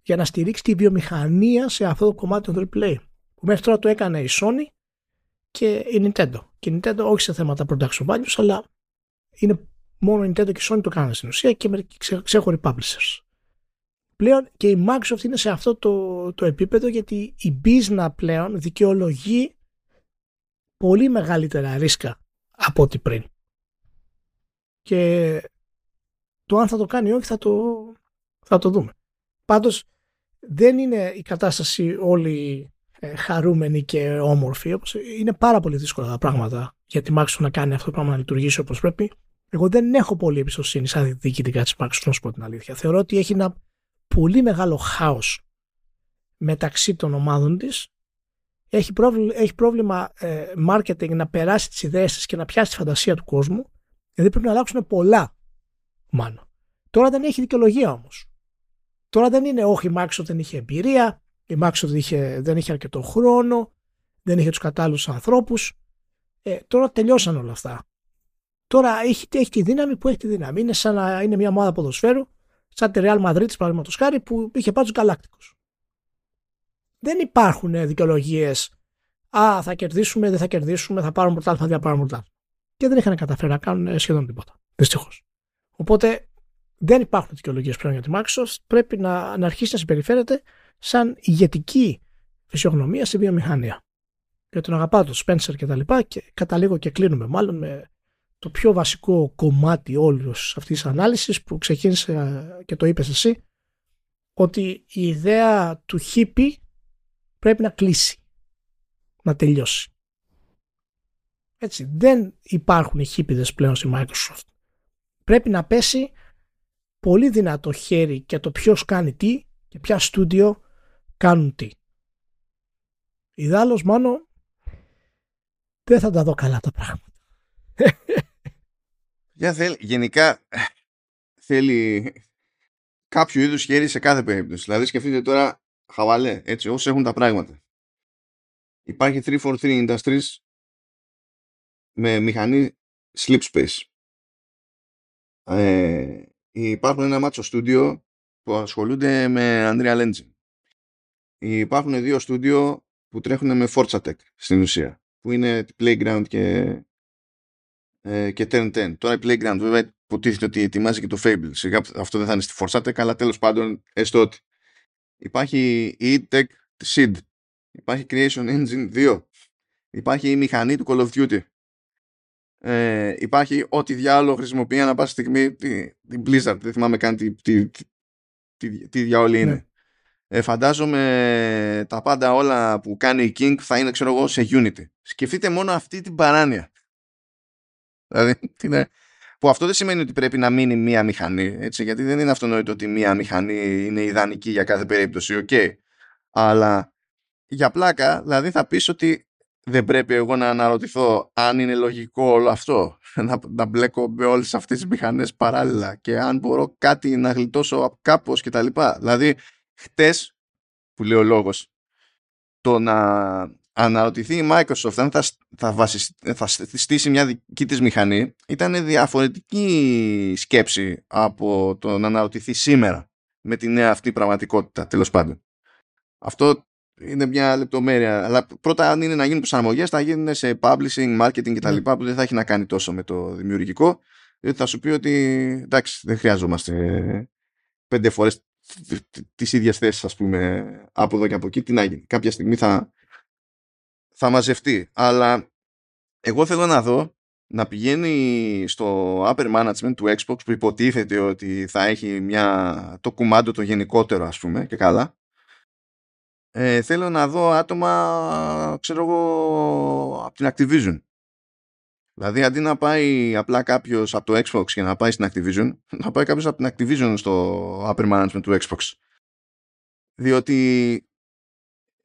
Speaker 2: για να στηρίξει τη βιομηχανία σε αυτό το κομμάτι των AAA. Που μέχρι τώρα το έκανε η Sony και η Nintendo. Και η Nintendo όχι σε θέματα production values, αλλά είναι μόνο η Nintendo και η Sony το κάνουν στην ουσία και μερικοί ξέχωροι publishers. Πλέον και η Microsoft είναι σε αυτό το, το επίπεδο γιατί η business πλέον δικαιολογεί πολύ μεγαλύτερα ρίσκα από ό,τι πριν. Και το αν θα το κάνει ή όχι θα το, θα το δούμε. Πάντως δεν είναι η κατάσταση όλη ε, χαρούμενη και όμορφη. Όπως είναι πάρα πολύ δύσκολα τα πράγματα για τη Microsoft να κάνει αυτό το πράγμα να λειτουργήσει όπως πρέπει. Εγώ δεν έχω πολύ εμπιστοσύνη σαν διοικητικά της Microsoft, να σου πω την αλήθεια. Θεωρώ ότι έχει ένα πολύ μεγάλο χάος μεταξύ των ομάδων της έχει πρόβλημα, έχει πρόβλημα ε, marketing να περάσει τις ιδέες της και να πιάσει τη φαντασία του κόσμου γιατί πρέπει να αλλάξουν πολλά μάλλον. Τώρα δεν έχει δικαιολογία όμως. Τώρα δεν είναι όχι η Microsoft δεν είχε εμπειρία, η Microsoft είχε, δεν είχε αρκετό χρόνο, δεν είχε τους κατάλληλους ανθρώπους. Ε, τώρα τελειώσαν όλα αυτά. Τώρα έχει, έχει τη δύναμη που έχει τη δύναμη. Είναι σαν να είναι μια ομάδα ποδοσφαίρου, σαν τη Real Madrid, παραδείγματος χάρη, που είχε πάρει του Γκαλάκτικου δεν υπάρχουν δικαιολογίες. Α, θα κερδίσουμε, δεν θα κερδίσουμε, θα πάρουμε πρωτάθλημα, δεν θα πάρουμε πρωτάθλημα. Και δεν είχαν καταφέρει να κάνουν σχεδόν τίποτα. Δυστυχώς. Οπότε δεν υπάρχουν δικαιολογίες πλέον για τη Microsoft. Πρέπει να, να αρχίσει να συμπεριφέρεται σαν ηγετική φυσιογνωμία στη βιομηχανία. Για τον αγαπάω τον Spencer και τα λοιπά και καταλήγω και κλείνουμε μάλλον με το πιο βασικό κομμάτι όλη αυτής της ανάλυσης που ξεκίνησε και το είπες εσύ ότι η ιδέα του hippie πρέπει να κλείσει. Να τελειώσει. Έτσι, δεν υπάρχουν χίπιδες πλέον στη Microsoft. Πρέπει να πέσει πολύ δυνατό χέρι και το ποιος κάνει τι και ποια στούντιο κάνουν τι. Ιδάλλως μάλλον δεν θα τα δω καλά τα πράγματα.
Speaker 1: Για θέλει, γενικά θέλει κάποιο είδους χέρι σε κάθε περίπτωση. Δηλαδή σκεφτείτε τώρα χαβαλέ, έτσι, όσοι έχουν τα πράγματα. Υπάρχει 343 Industries με μηχανή Sleep Space. Ε, υπάρχουν ένα μάτσο στούντιο που ασχολούνται με Unreal Engine. Υπάρχουν δύο στούντιο που τρέχουν με Forza Tech στην ουσία, που είναι Playground και, ε, και Turn 10. Τώρα η Playground βέβαια υποτίθεται ότι ετοιμάζει και το Fable. Σιγά αυτό δεν θα είναι στη Forza Tech, αλλά τέλος πάντων έστω ότι Υπάρχει η e-Tech SID. Υπάρχει Creation Engine 2. Υπάρχει η μηχανή του Call of Duty. Ε, υπάρχει ό,τι διάλογο χρησιμοποιεί ανά πάση στιγμή την Blizzard. Δεν θυμάμαι καν τι, τι, τι, τι διάολη είναι. Ναι. Ε, φαντάζομαι τα πάντα όλα που κάνει η King θα είναι ξέρω εγώ σε Unity. Σκεφτείτε μόνο αυτή την παράνοια. Δηλαδή, είναι, που αυτό δεν σημαίνει ότι πρέπει να μείνει μία μηχανή, έτσι, γιατί δεν είναι αυτονόητο ότι μία μηχανή είναι ιδανική για κάθε περίπτωση. Okay. Αλλά για πλάκα, δηλαδή θα πεις ότι δεν πρέπει εγώ να αναρωτηθώ αν είναι λογικό όλο αυτό να, να μπλέκω με όλες αυτές τις μηχανές παράλληλα και αν μπορώ κάτι να γλιτώσω κάπως και τα λοιπά. Δηλαδή, χτες που λέει ο λόγος το να αναρωτηθεί η Microsoft αν θα, θα, θα στήσει μια δική της μηχανή ήταν διαφορετική σκέψη από το να αναρωτηθεί σήμερα με τη νέα αυτή πραγματικότητα τέλος πάντων. Αυτό είναι μια λεπτομέρεια. Αλλά πρώτα, αν είναι να γίνουν προσαρμογές, θα γίνουν σε publishing, marketing κτλ. Ναι. που δεν θα έχει να κάνει τόσο με το δημιουργικό. Διότι θα σου πει ότι εντάξει, δεν χρειαζόμαστε πέντε φορές τις ίδιες θέσεις, ας πούμε, από εδώ και από εκεί. Τι να γίνει. Κάποια στιγμή θα, θα μαζευτεί. Αλλά εγώ θέλω να δω να πηγαίνει στο upper management του Xbox που υποτίθεται ότι θα έχει μια, το κουμάντο το γενικότερο ας πούμε και καλά ε, θέλω να δω άτομα, ξέρω εγώ, από την Activision. Δηλαδή, αντί να πάει απλά κάποιος από το Xbox και να πάει στην Activision, να πάει κάποιος από την Activision στο upper management του Xbox. Διότι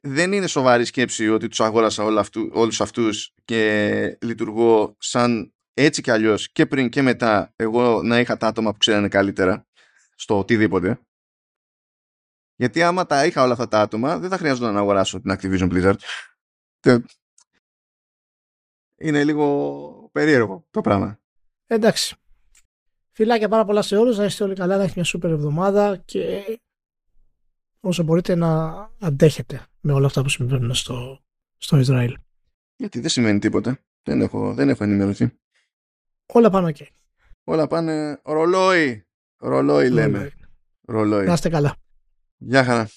Speaker 1: δεν είναι σοβαρή σκέψη ότι τους αγόρασα όλα αυτού, όλους αυτούς και λειτουργώ σαν έτσι κι αλλιώς και πριν και μετά εγώ να είχα τα άτομα που ξέρανε καλύτερα στο οτιδήποτε γιατί άμα τα είχα όλα αυτά τα άτομα, δεν θα χρειάζονταν να αγοράσω την Activision Blizzard. Είναι λίγο περίεργο το πράγμα.
Speaker 2: Εντάξει. Φιλάκια πάρα πολλά σε όλους, να είστε όλοι καλά, να έχετε μια σούπερ εβδομάδα και όσο μπορείτε να αντέχετε με όλα αυτά που συμβαίνουν στο, στο Ισραήλ.
Speaker 1: Γιατί δεν συμβαίνει τίποτα. Δεν έχω, δεν έχω ενημερωθεί.
Speaker 2: Όλα πάνε οκ.
Speaker 1: Όλα πάνε ρολόι. Ρολόι λέμε. Ρολόι.
Speaker 2: Να είστε καλά.
Speaker 1: Γεια χαρά.